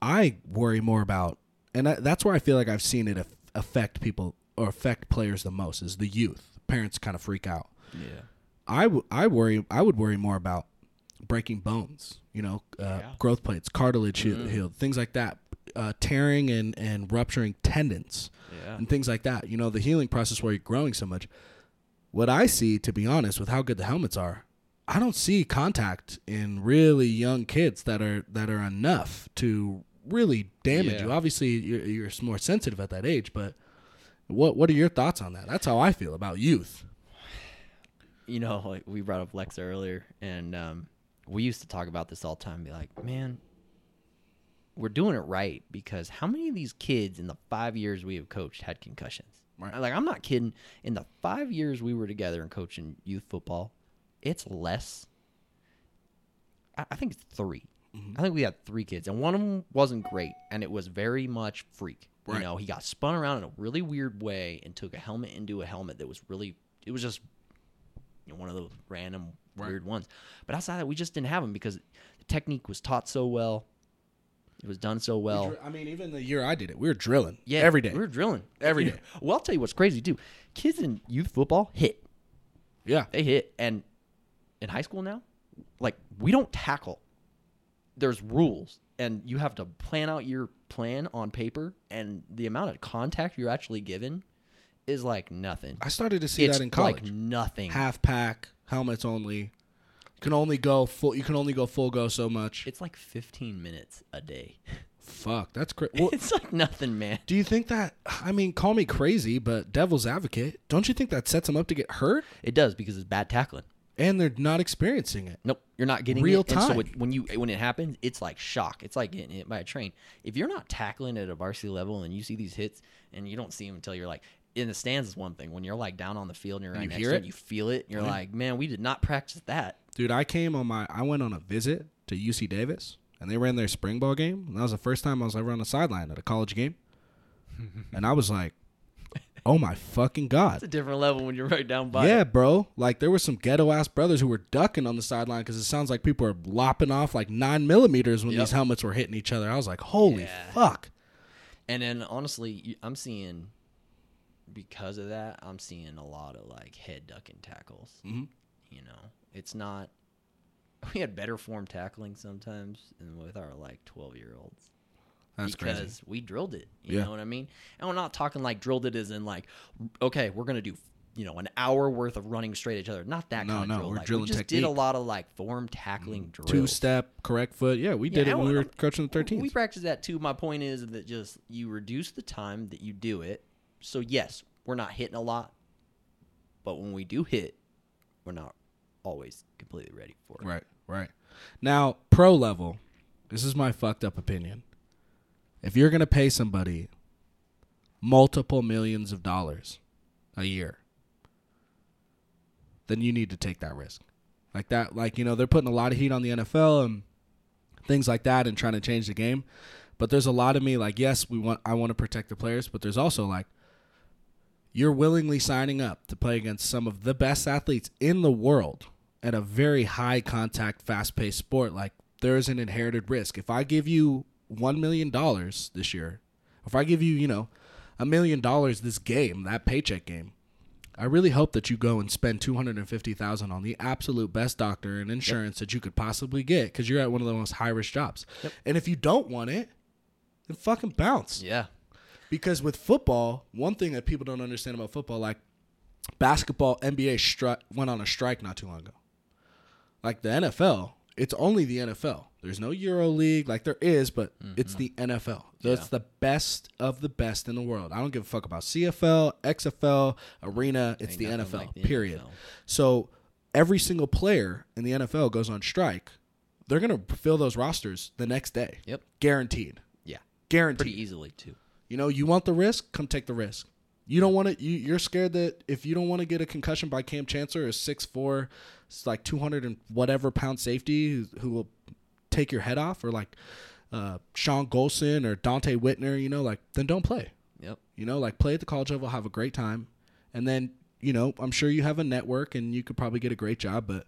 I worry more about, and that- that's where I feel like I've seen it aff- affect people or affect players the most is the youth. Parents kind of freak out. yeah, I, w- I worry I would worry more about breaking bones, you know, uh, Yeah. growth plates, cartilage heal- Mhm. healed, things like that, uh, tearing and, and rupturing tendons yeah, and things like that. You know, the healing process where you're growing so much. What I see, to be honest, with how good the helmets are, I don't see contact in really young kids that are that are enough to really damage Yeah. you. Obviously, you're, you're more sensitive at that age, but what what are your thoughts on that? That's how I feel about youth. You know, like we brought up Lex earlier, and um, we used to talk about this all the time. Be like, man, we're doing it right because how many of these kids in the five years we have coached had concussions? Right. Like, I'm not kidding. In the five years we were together and coaching youth football, it's less. I, I think it's 3 Mm-hmm. I think we had three kids, and one of them wasn't great, and it was very much freak. Right. You know, he got spun around in a really weird way and took a helmet into a helmet that was really. It was just you know, one of those random Right. weird ones. But outside of that, we just didn't have them because the technique was taught so well. It was done so well. I mean, even the year I did it, we were drilling. Yeah, every day. We were drilling every day. Well, I'll tell you what's crazy too. Kids in youth football hit. yeah, They hit, and in high school now, like we don't tackle. There's rules, and you have to plan out your plan on paper, and the amount of contact you're actually given is like nothing. I started to see it's that in college. like nothing. Half pack, helmets only. Can only go full. You can only go full go so much. It's like 15 minutes a day. Fuck, that's crazy. Well, it's like nothing, man. do you think that? I mean, call me crazy, but devil's advocate. Don't you think that sets them up to get hurt? It does because it's bad tackling. and they're not experiencing it. Nope, you're not getting Real it. And so time. it, when you when it happens, it's like shock. It's like getting hit by a train. If you're not tackling at a varsity level and you see these hits and you don't see them until you're like in the stands is one thing. When you're like down on the field and you're right you next hear to it, you feel it. You're Yeah. like, man, we did not practice that. Dude, I came on my I went on a visit to UC Davis and they ran their spring ball game. And that was the first time I was ever on the sideline at a college game. and I was like, "Oh my fucking god." It's a different level when you're right down by. Yeah, it. bro. Like there were some ghetto ass brothers who were ducking on the sideline because it sounds like people are lopping off like nine millimeters when Yep. these helmets were hitting each other. I was like, holy Yeah. fuck. And then honestly, I'm seeing because of that, I'm seeing a lot of like head ducking tackles. Mhm. You know, it's not. We had better form tackling sometimes than with our like 12 year olds. That's because crazy. we drilled it. You Yeah. know what I mean? And we're not talking like drilled it as in like, okay, we're gonna do you know an hour worth of running straight at each other. Not that No, kind of no, drill. we're like, drilling we just did a. Mm-hmm. lot of like form tackling drills. Two step, correct foot. Yeah, we did Yeah, it when we were coaching the 13th. We practiced that too. My point is that just you reduce the time that you do it. So yes, we're not hitting a lot, but when we do hit, we're not always completely ready for it. Right, right. Now, pro level, this is my fucked up opinion. If you're going to pay somebody multiple millions of dollars a year, then you need to take that risk. Like that, like, you know, they're putting a lot of heat on the NFL and things like that and trying to change the game. But there's a lot of me like, yes, we want I want to protect the players, but there's also like you're willingly signing up to play against some of the best athletes in the world at a very high contact, fast paced sport. Like there is an inherited risk. If I give you one million dollars this year, if I give you, you know, a million dollars this game, that paycheck game, I really hope that you go and spend two hundred and fifty thousand on the absolute best doctor and insurance that you could possibly get because you're at one of the most high risk jobs. And if you don't want it, then fucking bounce. Yeah. Because with football, one thing that people don't understand about football, like basketball, NBA stri- went on a strike not too long ago. Like the NFL, it's only the NFL. There's no Euro League, like there is, but it's the mm-hmm. NFL. That's Yeah. the best of the best in the world. I don't give a fuck about CFL, XFL, Arena. It's the NFL. like the period. NFL. So every single player in the NFL goes on strike. They're gonna fill those rosters the next day. Yep. Guaranteed. Yeah. Guaranteed. Pretty easily too. You know, you want the risk, come take the risk. You don't want to. You, you're scared that if you don't want to get a concussion by Kam Chancellor, a six four, it's like two hundred and whatever pound safety who, who will take your head off, or like uh, Sean Golson or Donte Whitner. You know, like then don't play. Yep. You know, like play at the college level, have a great time, and then you know I'm sure you have a network and you could probably get a great job. But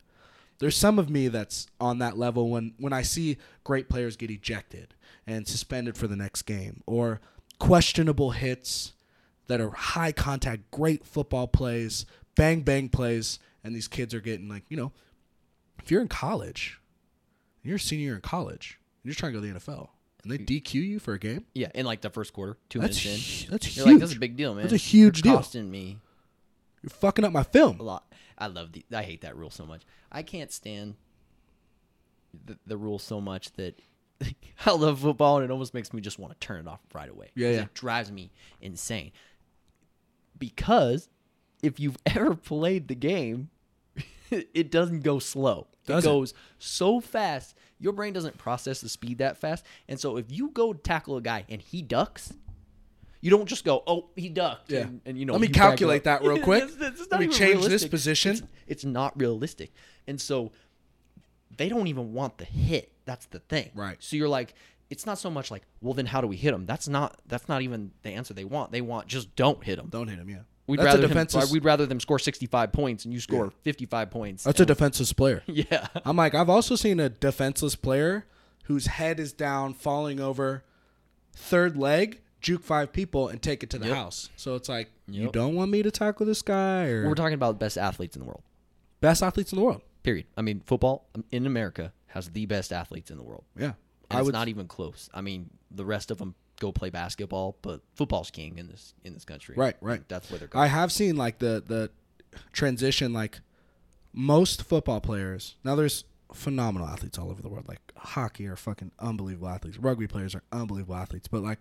there's some of me that's on that level when when I see great players get ejected and suspended for the next game, or questionable hits that are high contact, great football plays, bang bang plays, and these kids are getting like you know, if you're in college, you're a senior in college, and you're trying to go to the NFL, and they mm. DQ you for a game. Yeah. In like the first quarter, two That's minutes in. hu- that's You're huge. like, that's a big deal, man. That's a huge You're deal. Costing me You're fucking up my film. a lot. I love the. I hate that rule so much. I can't stand the, the rule so much that I love football and it almost makes me just want to turn it off right away. Yeah, yeah. It drives me insane. Because if you've ever played the game, it doesn't go slow. Doesn't. It goes so fast. Your brain doesn't process the speed that fast. And so if you go tackle a guy and he ducks, you don't just go, "Oh, he ducked." Yeah. And, and, you know, Let me calculate that real quick. It's- it's Let me change this position. It's not realistic. And so they don't even want the hit. That's the thing. Right. So you're like, it's not so much like, well, then how do we hit them? That's not. That's not even the answer they want. They want just don't hit them. Don't hit them. Yeah, We'd that's rather. Him, we'd rather them score 65 points and you score 55 points. that's a defensive player. yeah. I'm like, I've also seen a defenseless player whose head is down, falling over, third leg, juke five people, and take it to the Yep. house. So it's like, you don't want me to tackle this guy, or We're talking about the best athletes in the world. best athletes in the world. Period. I mean, football um, in America has the best athletes in the world. Yeah, And I it's would. not even close. I mean, the rest of them go play basketball, but football's king in this in this country. Right, right. That's where they're going. I have seen like the the transition. Like most football players now, there's phenomenal athletes all over the world. Like hockey are fucking unbelievable athletes. Rugby players are unbelievable athletes. But like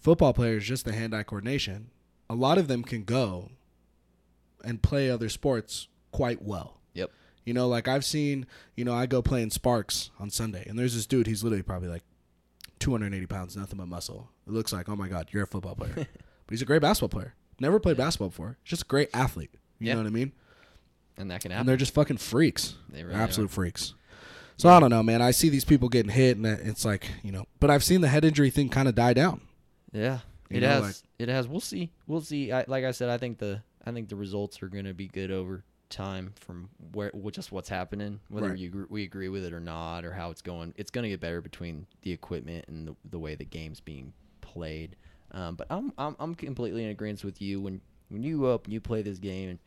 football players, just the hand-eye coordination. A lot of them can go and play other sports quite well. You know, like I've seen, you know, I go play in Sparks on Sunday, and there's this dude. He's literally probably like 280 pounds, nothing but muscle. It looks like, oh my god, you're a football player, but he's a great basketball player. Never played basketball before. Just a great athlete. You Yeah. know what I mean? and that can And happen. they're just fucking freaks. They They're really absolute freaks. So I don't know, man. I see these people getting hit, and it's like, you know, but I've seen the head injury thing kind of die down. Yeah, You it know, has. like- it has. We'll see. We'll see. I, like I said, I think the I think the results are going to be good over time from where just what's happening, whether Right. you we agree with it or not, or how it's going. It's going to get better between the equipment and the, the way the game's being played. Um, but I'm, I'm I'm completely in agreement with you when when you go up and you play this game, and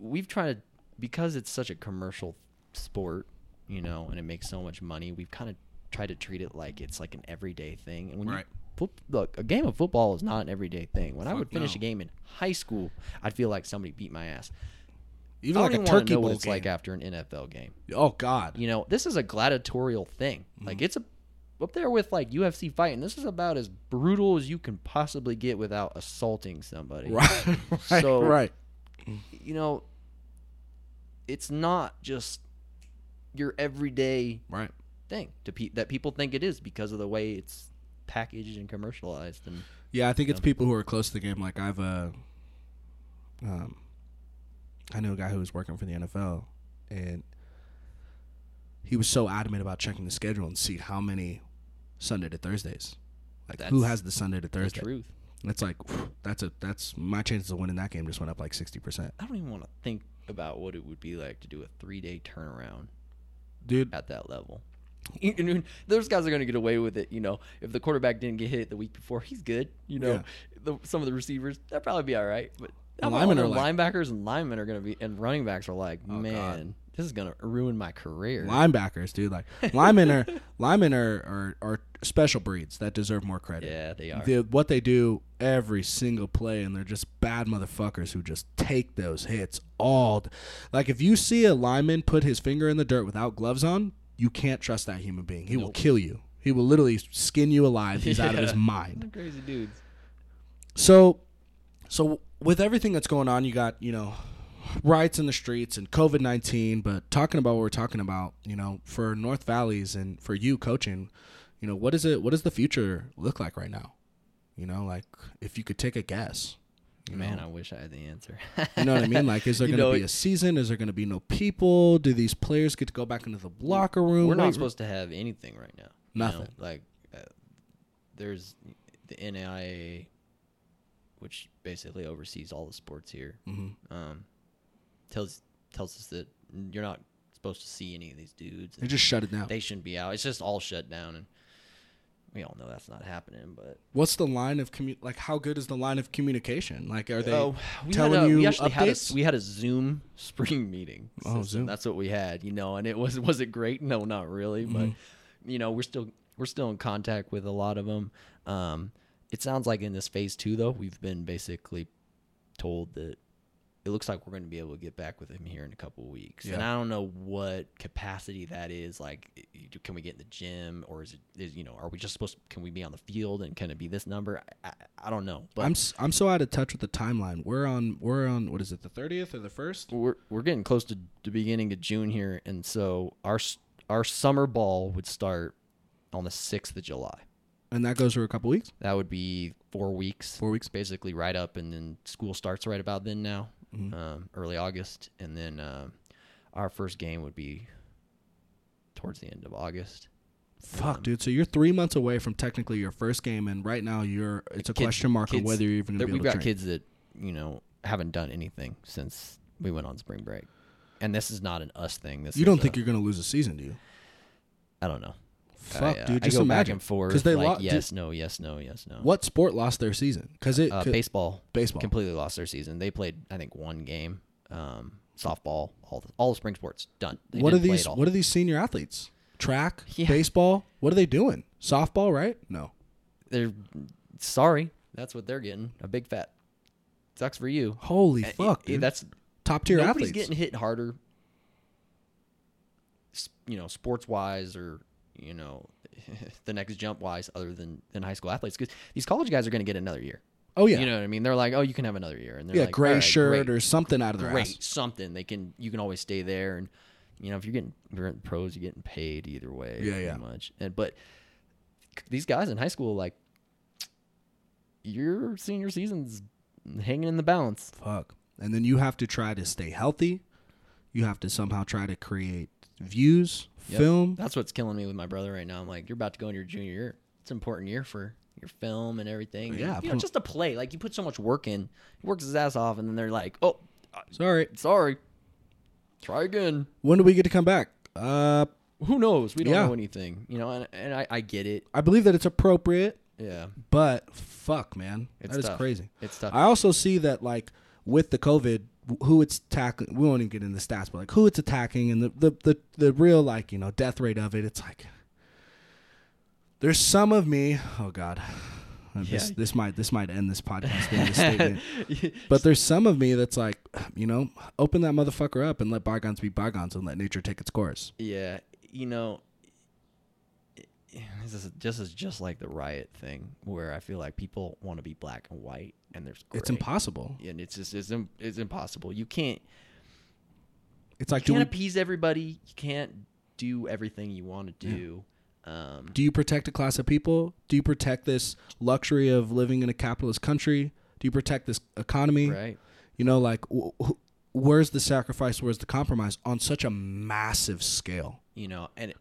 we've tried to because it's such a commercial sport, you know, and it makes so much money. We've kind of tried to treat it like it's like an everyday thing. And when Right. you look, a game of football is not an everyday thing. When I would finish no. a game in high school, I'd feel like somebody beat my ass. Even I like don't a even wanna turkey know bowl what it's game. like after an NFL game. oh God. You know, this is a gladiatorial thing. Mm-hmm. Like it's a up there with like UFC fighting. This is about as brutal as you can possibly get without assaulting somebody. Right. right. So- right. You know, it's not just your everyday Right. thing to pe- that people think it is because of the way it's packaged and commercialized and Yeah, I think it's Yeah. people who are close to the game. Like I've, uh, um, I knew a guy who was working for the NFL, and he was so adamant about checking the schedule and see how many Sunday to Thursdays. Like who has the Sunday to the Thursday? truth. And It's like whew, that's a that's my chances of winning that game just went up like sixty percent, I don't even want to think about what it would be like to do a three day turnaround dude. at that level. You- you know, those guys are going to get away with it. You know, if the quarterback didn't get hit the week before, he's good. You know, Yeah. the, some of the receivers they'll probably be all right. But About linemen are like- linebackers and linemen are going to be, and running backs are like, Oh, God. man, this is going to ruin my career. Linebackers, dude. Like linemen are linemen are, are are special breeds that deserve more credit. yeah, they are. the, what they do every single play, and they're just bad motherfuckers who just take those hits all. d- Like if you see a lineman put his finger in the dirt without gloves on, you can't trust that human being. He will kill you. He will literally skin you alive. He's out of his mind. Crazy dudes. So, so with everything that's going on, you got you know riots in the streets and COVID nineteen. But talking about what we're talking about, you know, for North Valleys and for you coaching, you know, what is it? What does the future look like right now? You know, like if you could take a guess. Man, know? I wish I had the answer. You know what I mean? Like, is there going to be a season? Is there going to be no people? Do these players get to go back into the locker room? We're not Wait, supposed to have anything right now. you know? Nothing. Like, uh, there's the NIAA, which basically oversees all the sports here. Mhm. Um, tells tells us that you're not supposed to see any of these dudes. They just shut it down. they shouldn't be out. It's just all shut down, and we all know that's not happening. But What's the line of commu- like? How good is the line of communication? Like, are they? Oh, telling a, you we actually had a, we had a Zoom spring meeting. Oh. Zoom. That's what we had, you know, and it was was it great? No, not really, but Mm-hmm. you know, we're still we're still in contact with a lot of them. Um, it sounds like in this phase two, though, we've been basically told that it looks like we're going to be able to get back with him here in a couple of weeks, and I don't know what capacity that is. Like, can we get in the gym, or is it is you know, are we just supposed? To, can we be on the field, and can it be this number? I, I, I don't know, but I'm s- I'm so out of touch with the timeline. We're on we're on what is it the thirtieth or the first? we're we're getting close to the beginning of June here, and so our our summer ball would start on the sixth of July. And that goes for a couple weeks. That would be four weeks. Four weeks. basically right up, and then school starts right about then now, Mhm. um, early August, and then um, our first game would be towards the end of August. Fuck, Um, dude. So you're three months away from technically your first game, and right now you're it's a Kids- question mark on whether you're even There, we've got train. kids that you know haven't done anything since we went on spring break, and this is not an us thing. This You don't a- think you're gonna lose a season, do you? I don't know. Fuck, I, uh, dude. I Just go back imagine and forth. 'Cause they like, lo- yes, no, yes, no, yes, no. What sport lost their season? Because it Uh, could- baseball baseball. completely lost their season. They played, I think, one game. Um, softball, all the, all the spring sports done. They what are these? What are these senior athletes? Track, Yeah. baseball. What are they doing? Softball, right? No. They're sorry. That's what they're getting. A big fat. Sucks for you. Holy Uh, fuck, it- dude. That's top tier nobody's athletes. getting hit harder. You know, sports wise, or you know, the next jump wise, other than than high school athletes, because these college guys are going to get another year. oh yeah, You know what I mean? They're like, oh, you can have another year, and they're yeah, like, gray "All right, shirt great." or something out of their great ass. something they can you can always stay there and You know, if you're getting if you're in pros, you're getting paid either way. Yeah, yeah. Much. And but these guys in high school, like your senior season's hanging in the balance. Fuck. And then you have to try to stay healthy. You have to somehow try to create views, Yep. film. That's what's killing me with my brother right now. I'm like, you're about to go in your junior year. It's an important year for your film and everything. Yeah, you know, just a play. Like you put so much work in. He works his ass off, and then they're like, oh, Sorry. sorry, try again. When do we get to come back? Uh, Who knows? We don't Yeah. know anything. You know, and, and I, I get it. I believe that it's appropriate, Yeah, but fuck, man, It's that is tough. crazy. it's tough. I also see that like with the COVID, who it's tackling. We won't even get into the stats, but like who it's attacking and the the the, the real like you know death rate of it. It's like there's some of me. Oh God. Uh, This, this might this might end this podcast in this statement, but there's some of me that's like, you know, open that motherfucker up and let bygones be bygones and let nature take its course. Yeah, you know, this is just is just like the riot thing, where I feel like people want to be black and white, and there's It's impossible. and it's just it's, it's impossible. You can't It's like, you can't we, appease everybody. You can't do everything you want to do. Um, do you protect a class of people? Do you protect this luxury of living in a capitalist country? Do you protect this economy? right? You know, like wh- wh- where's the sacrifice? Where's the compromise on such a massive scale? You know, and it,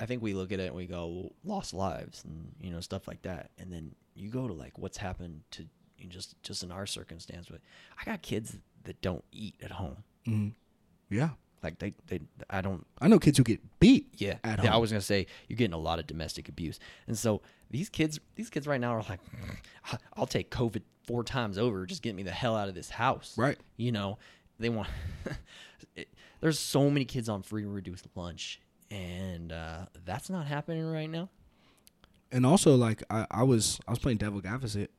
I think we look at it and we go, lost lives and you know stuff like that, and then you go to like what's happened to you know, just just in our circumstance. But I got kids that don't eat at home. hmm Yeah, Like they, they, I don't. I know kids who get beat. Yeah, At yeah. I was gonna say you're getting a lot of domestic abuse, and so these kids, these kids right now are like, "I- I'll take COVID four times over, just get me the hell out of this house. Right. You know, they want. it, there's so many kids on free and reduced lunch, and uh, that's not happening right now. And also, like I, I was, I was playing devil advocate,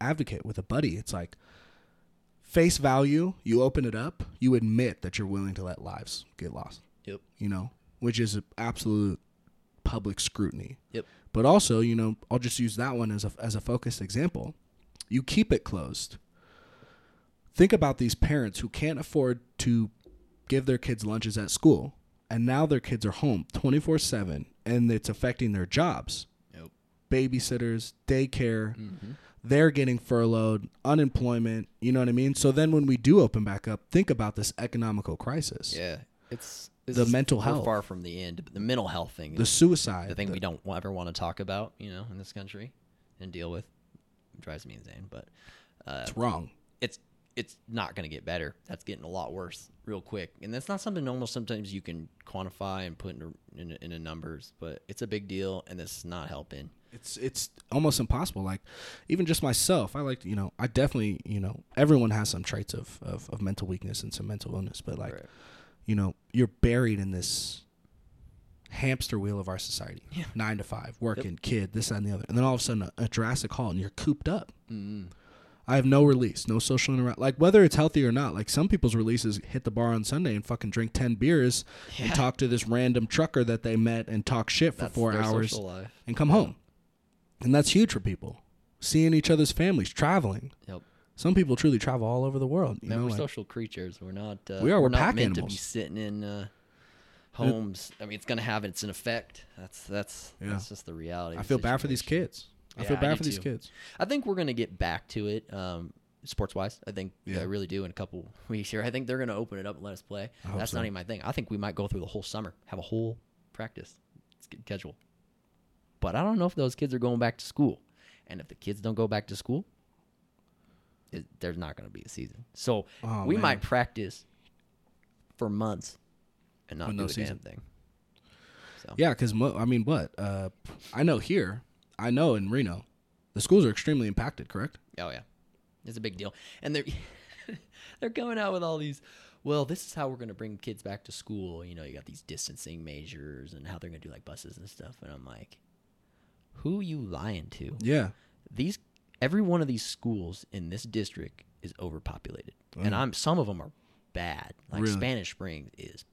advocate with a buddy. It's like face value. You open it up. You admit that you're willing to let lives get lost. Yep. You know, which is absolute public scrutiny. Yep. But also, you know, I'll just use that one as a as a focused example. You keep it closed. Think about these parents who can't afford to give their kids lunches at school, and now their kids are home 24/7 and it's affecting their jobs. Yep. Babysitters, daycare, Mm-hmm. they're getting furloughed, unemployment, you know what I mean? So then when we do open back up, think about this economical crisis. Yeah. It's The mental health. far from the end. But the mental health thing, The suicide. the thing the- we don't ever want to talk about, you know, in this country and deal with. It drives me insane, but uh, it's wrong. It's not going to get better. That's getting a lot worse real quick, and that's not something almost sometimes you can quantify and put in in, a, in a numbers, but it's a big deal, and this is not helping. it's it's almost impossible like even just myself i like you know i definitely you know everyone has some traits of of, of mental weakness and some mental illness but like Right. you know you're buried in this hamster wheel of our society Yeah. nine to five working kid this that, and the other and then all of a sudden a, a jurassic halt and you're cooped up Mm-hmm. I have no release no social interaction like whether it's healthy or not like some people's releases hit the bar on sunday and fucking drink 10 beers Yeah. and talk to this random trucker that they met and talk shit for That's four hours and come home. And that's huge for people. Seeing each other's families, traveling. Yep. Some people truly travel all over the world. You Man, know, we're like- social creatures. We're not. Uh, We are, we're not pack meant to be sitting in uh, homes. I mean, it's going to have its an effect. That's that's Yeah. that's just the reality. I feel bad for these kids. I Yeah, feel bad do for these too. kids. I think we're gonna get back to it, um, sports wise. I think Yeah. I really do in a couple weeks here. I think they're gonna open it up and let us play. That's so. not even my thing. I think we might go through the whole summer, have a whole practice schedule. But I don't know if those kids are going back to school, and if the kids don't go back to school, it, there's not gonna be a season. So Oh, we man. might practice for months and not With do no a season. damn thing. So Yeah, because mo- I mean, what? Uh, I know here. I know in Reno, the schools are extremely impacted. Correct? Oh yeah, it's a big deal, and they're they're coming out with all these. Well, this is how we're going to bring kids back to school. You know, you got these distancing measures and how they're going to do like buses and stuff. And I'm like, who you lying to? Yeah. These every one of these schools in this district is overpopulated, and Mm. I'm some of them are bad. Like Really? Spanish Springs is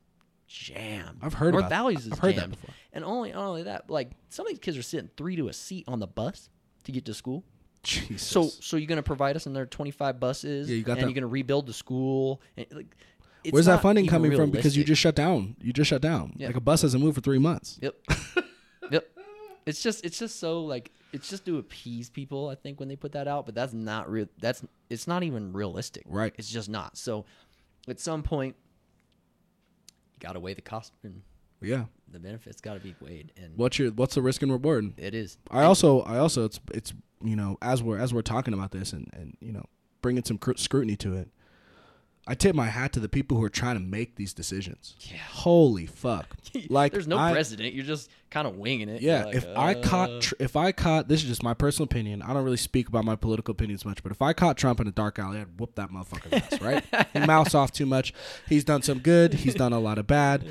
jammed. I've heard North about- Valleys is I've heard that before. And only not only that, like some of these kids are sitting three to a seat on the bus to get to school. Jesus. So, so you're gonna provide us another 25 buses, Yeah, you got and that- you're gonna rebuild the school. And, like, it's Where's that funding coming from? Because you just shut down. You just shut down. Yeah. Like a bus hasn't moved for three months. Yep. yep. It's just it's just so like it's just to appease people, I think, when they put that out, but that's not real that's it's not even realistic. Right. It's just not. So at some point you gotta weigh the cost and Yeah. the benefits gotta be weighed and What's your What's the risk and reward? it is. I also, I also, it's, it's, you know, as we're as we're talking about this and and you know, bringing some cr- scrutiny to it, I tip my hat to the people who are trying to make these decisions. Yeah. Holy fuck! Like, there's no I- president, you're just kind of winging it. Yeah, like, if I uh, caught, tr- if I caught, this is just my personal opinion. I don't really speak about my political opinions much, but if I caught Trump in a dark alley, I'd whoop that motherfucker's ass. Right? He mouths off too much. He's done some good. He's done a lot of bad.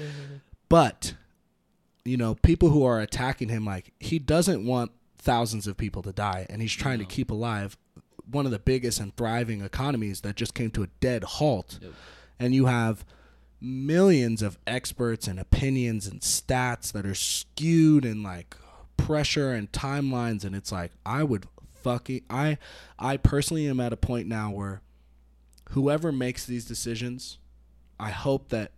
But you know, people who are attacking him, like he doesn't want thousands of people to die, and he's trying to keep alive one of the biggest and thriving economies that just came to a dead halt. Yep. And you have millions of experts and opinions and stats that are skewed and like pressure and timelines and it's like I would fucking I I personally am at a point now where whoever makes these decisions I hope that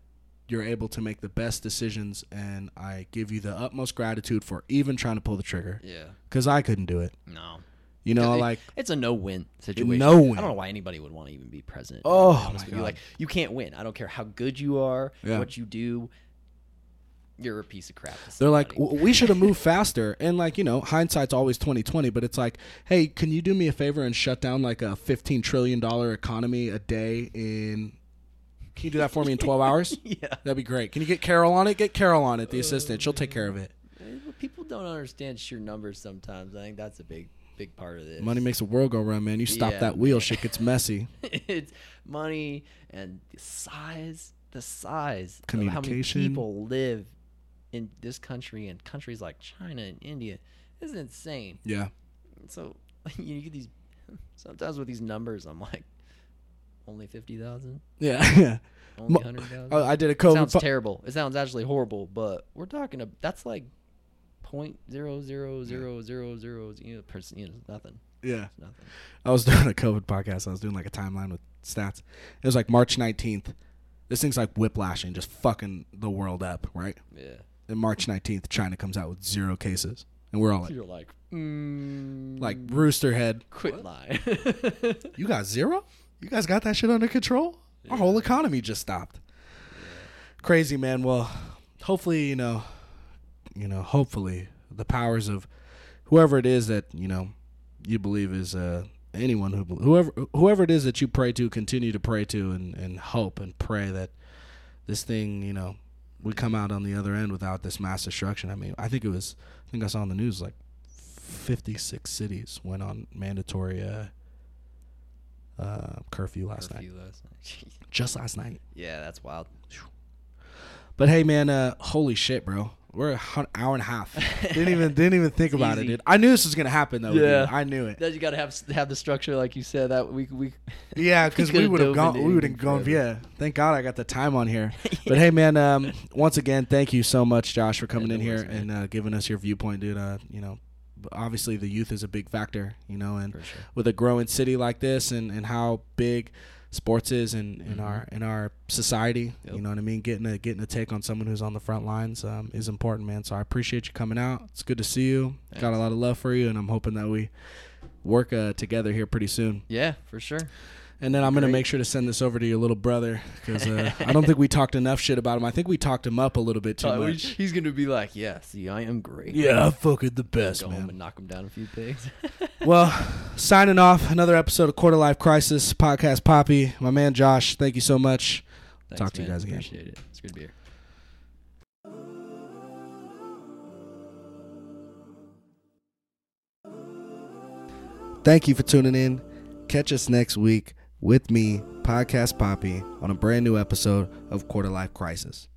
you're able to make the best decisions and I give you the utmost gratitude for even trying to pull the trigger Yeah. cuz I couldn't do it. No. You know, It- like it's a no-win situation. No win. I don't know why anybody would want to even be president. Oh, my. God. Like you can't win. I don't care how good you are, Yeah. what you do. You're a piece of crap. They're like, we should have moved faster. And like, you know, hindsight's always twenty twenty. But it's like, hey, can you do me a favor and shut down like a fifteen trillion dollar economy a day in? Can you do that for me in twelve hours? yeah. That'd be great. Can you get Carol on it? Get Carol on it, the assistant. She'll take care of it. Eh, People don't understand sheer numbers sometimes. I think that's a big, big part of this. Money makes the world go round, man. You stop Yeah, that wheel, man. shit gets messy. it's money and the size, the size of how many people live in this country and countries like China and India is insane. Yeah, So you get these sometimes with these numbers, I'm like, only fifty thousand, yeah, yeah. only hundred thousand. Oh, I did a It COVID. sounds po- terrible. It sounds actually horrible, but we're talking. A, that's like point zero zero zero zero zero. You know, percent. You know, nothing. yeah, nothing. I was doing a COVID podcast. I was doing like a timeline with stats. It was like March nineteenth. This thing's like whiplashing, just fucking the world up, right? Yeah. Then March 19th, China comes out with zero cases. And we're all like, You're like, mm, like rooster head. quit lying. You got zero? You guys got that shit under control? Our whole economy just stopped. Crazy, man. Well, hopefully, you know, you know, hopefully the powers of whoever it is that, you know, you believe is uh anyone who whoever whoever it is that you pray to continue to pray to and and hope and pray that this thing, you know, we come out on the other end without this mass destruction. I mean, I think it was I think I saw on the news like 56 cities went on mandatory uh uh, curfew last night. Last night. Just last night. yeah, that's wild. But hey, man, uh, holy shit, bro. We're an hour and a half. didn't even didn't even think It's about it, dude. I knew this was gonna happen though. Yeah. dude. I knew it. Then you gotta have have the structure like you said that we we. Yeah, because we would have gone. We would have gone. Yeah. Thank God I got the time on here. But hey, man. Um, once again, thank you so much, Josh, for coming no in here and uh, giving us your viewpoint, dude. Uh, you know, obviously the youth is a big factor. You know, and sure. with a growing city like this, and, and how big sports is in, in Mhm. our in our society. Yep. You know what I mean? Getting a getting a take on someone who's on the front lines um, is important, man. So I appreciate you coming out. It's good to see you. Got a lot of love for you, and I'm hoping that we work uh, together here pretty soon. Yeah, for sure. And then I'm gonna make sure to send this over to your little brother because uh, I don't think we talked enough shit about him. I think we talked him up a little bit too Uh, much. he's gonna be like, yeah, see, I am great. Yeah, I'm fucking the best, Go man. home and knock him down a few pigs. Well, signing off another episode of Quarter Life Crisis podcast. Poppy, my man Josh, thank you so much. Thanks, Talk to you man. guys again. Appreciate it. It's good to be here. Thank you for tuning in. Catch us next week with me, Podcast Poppy, on a brand new episode of Quarter Life Crisis.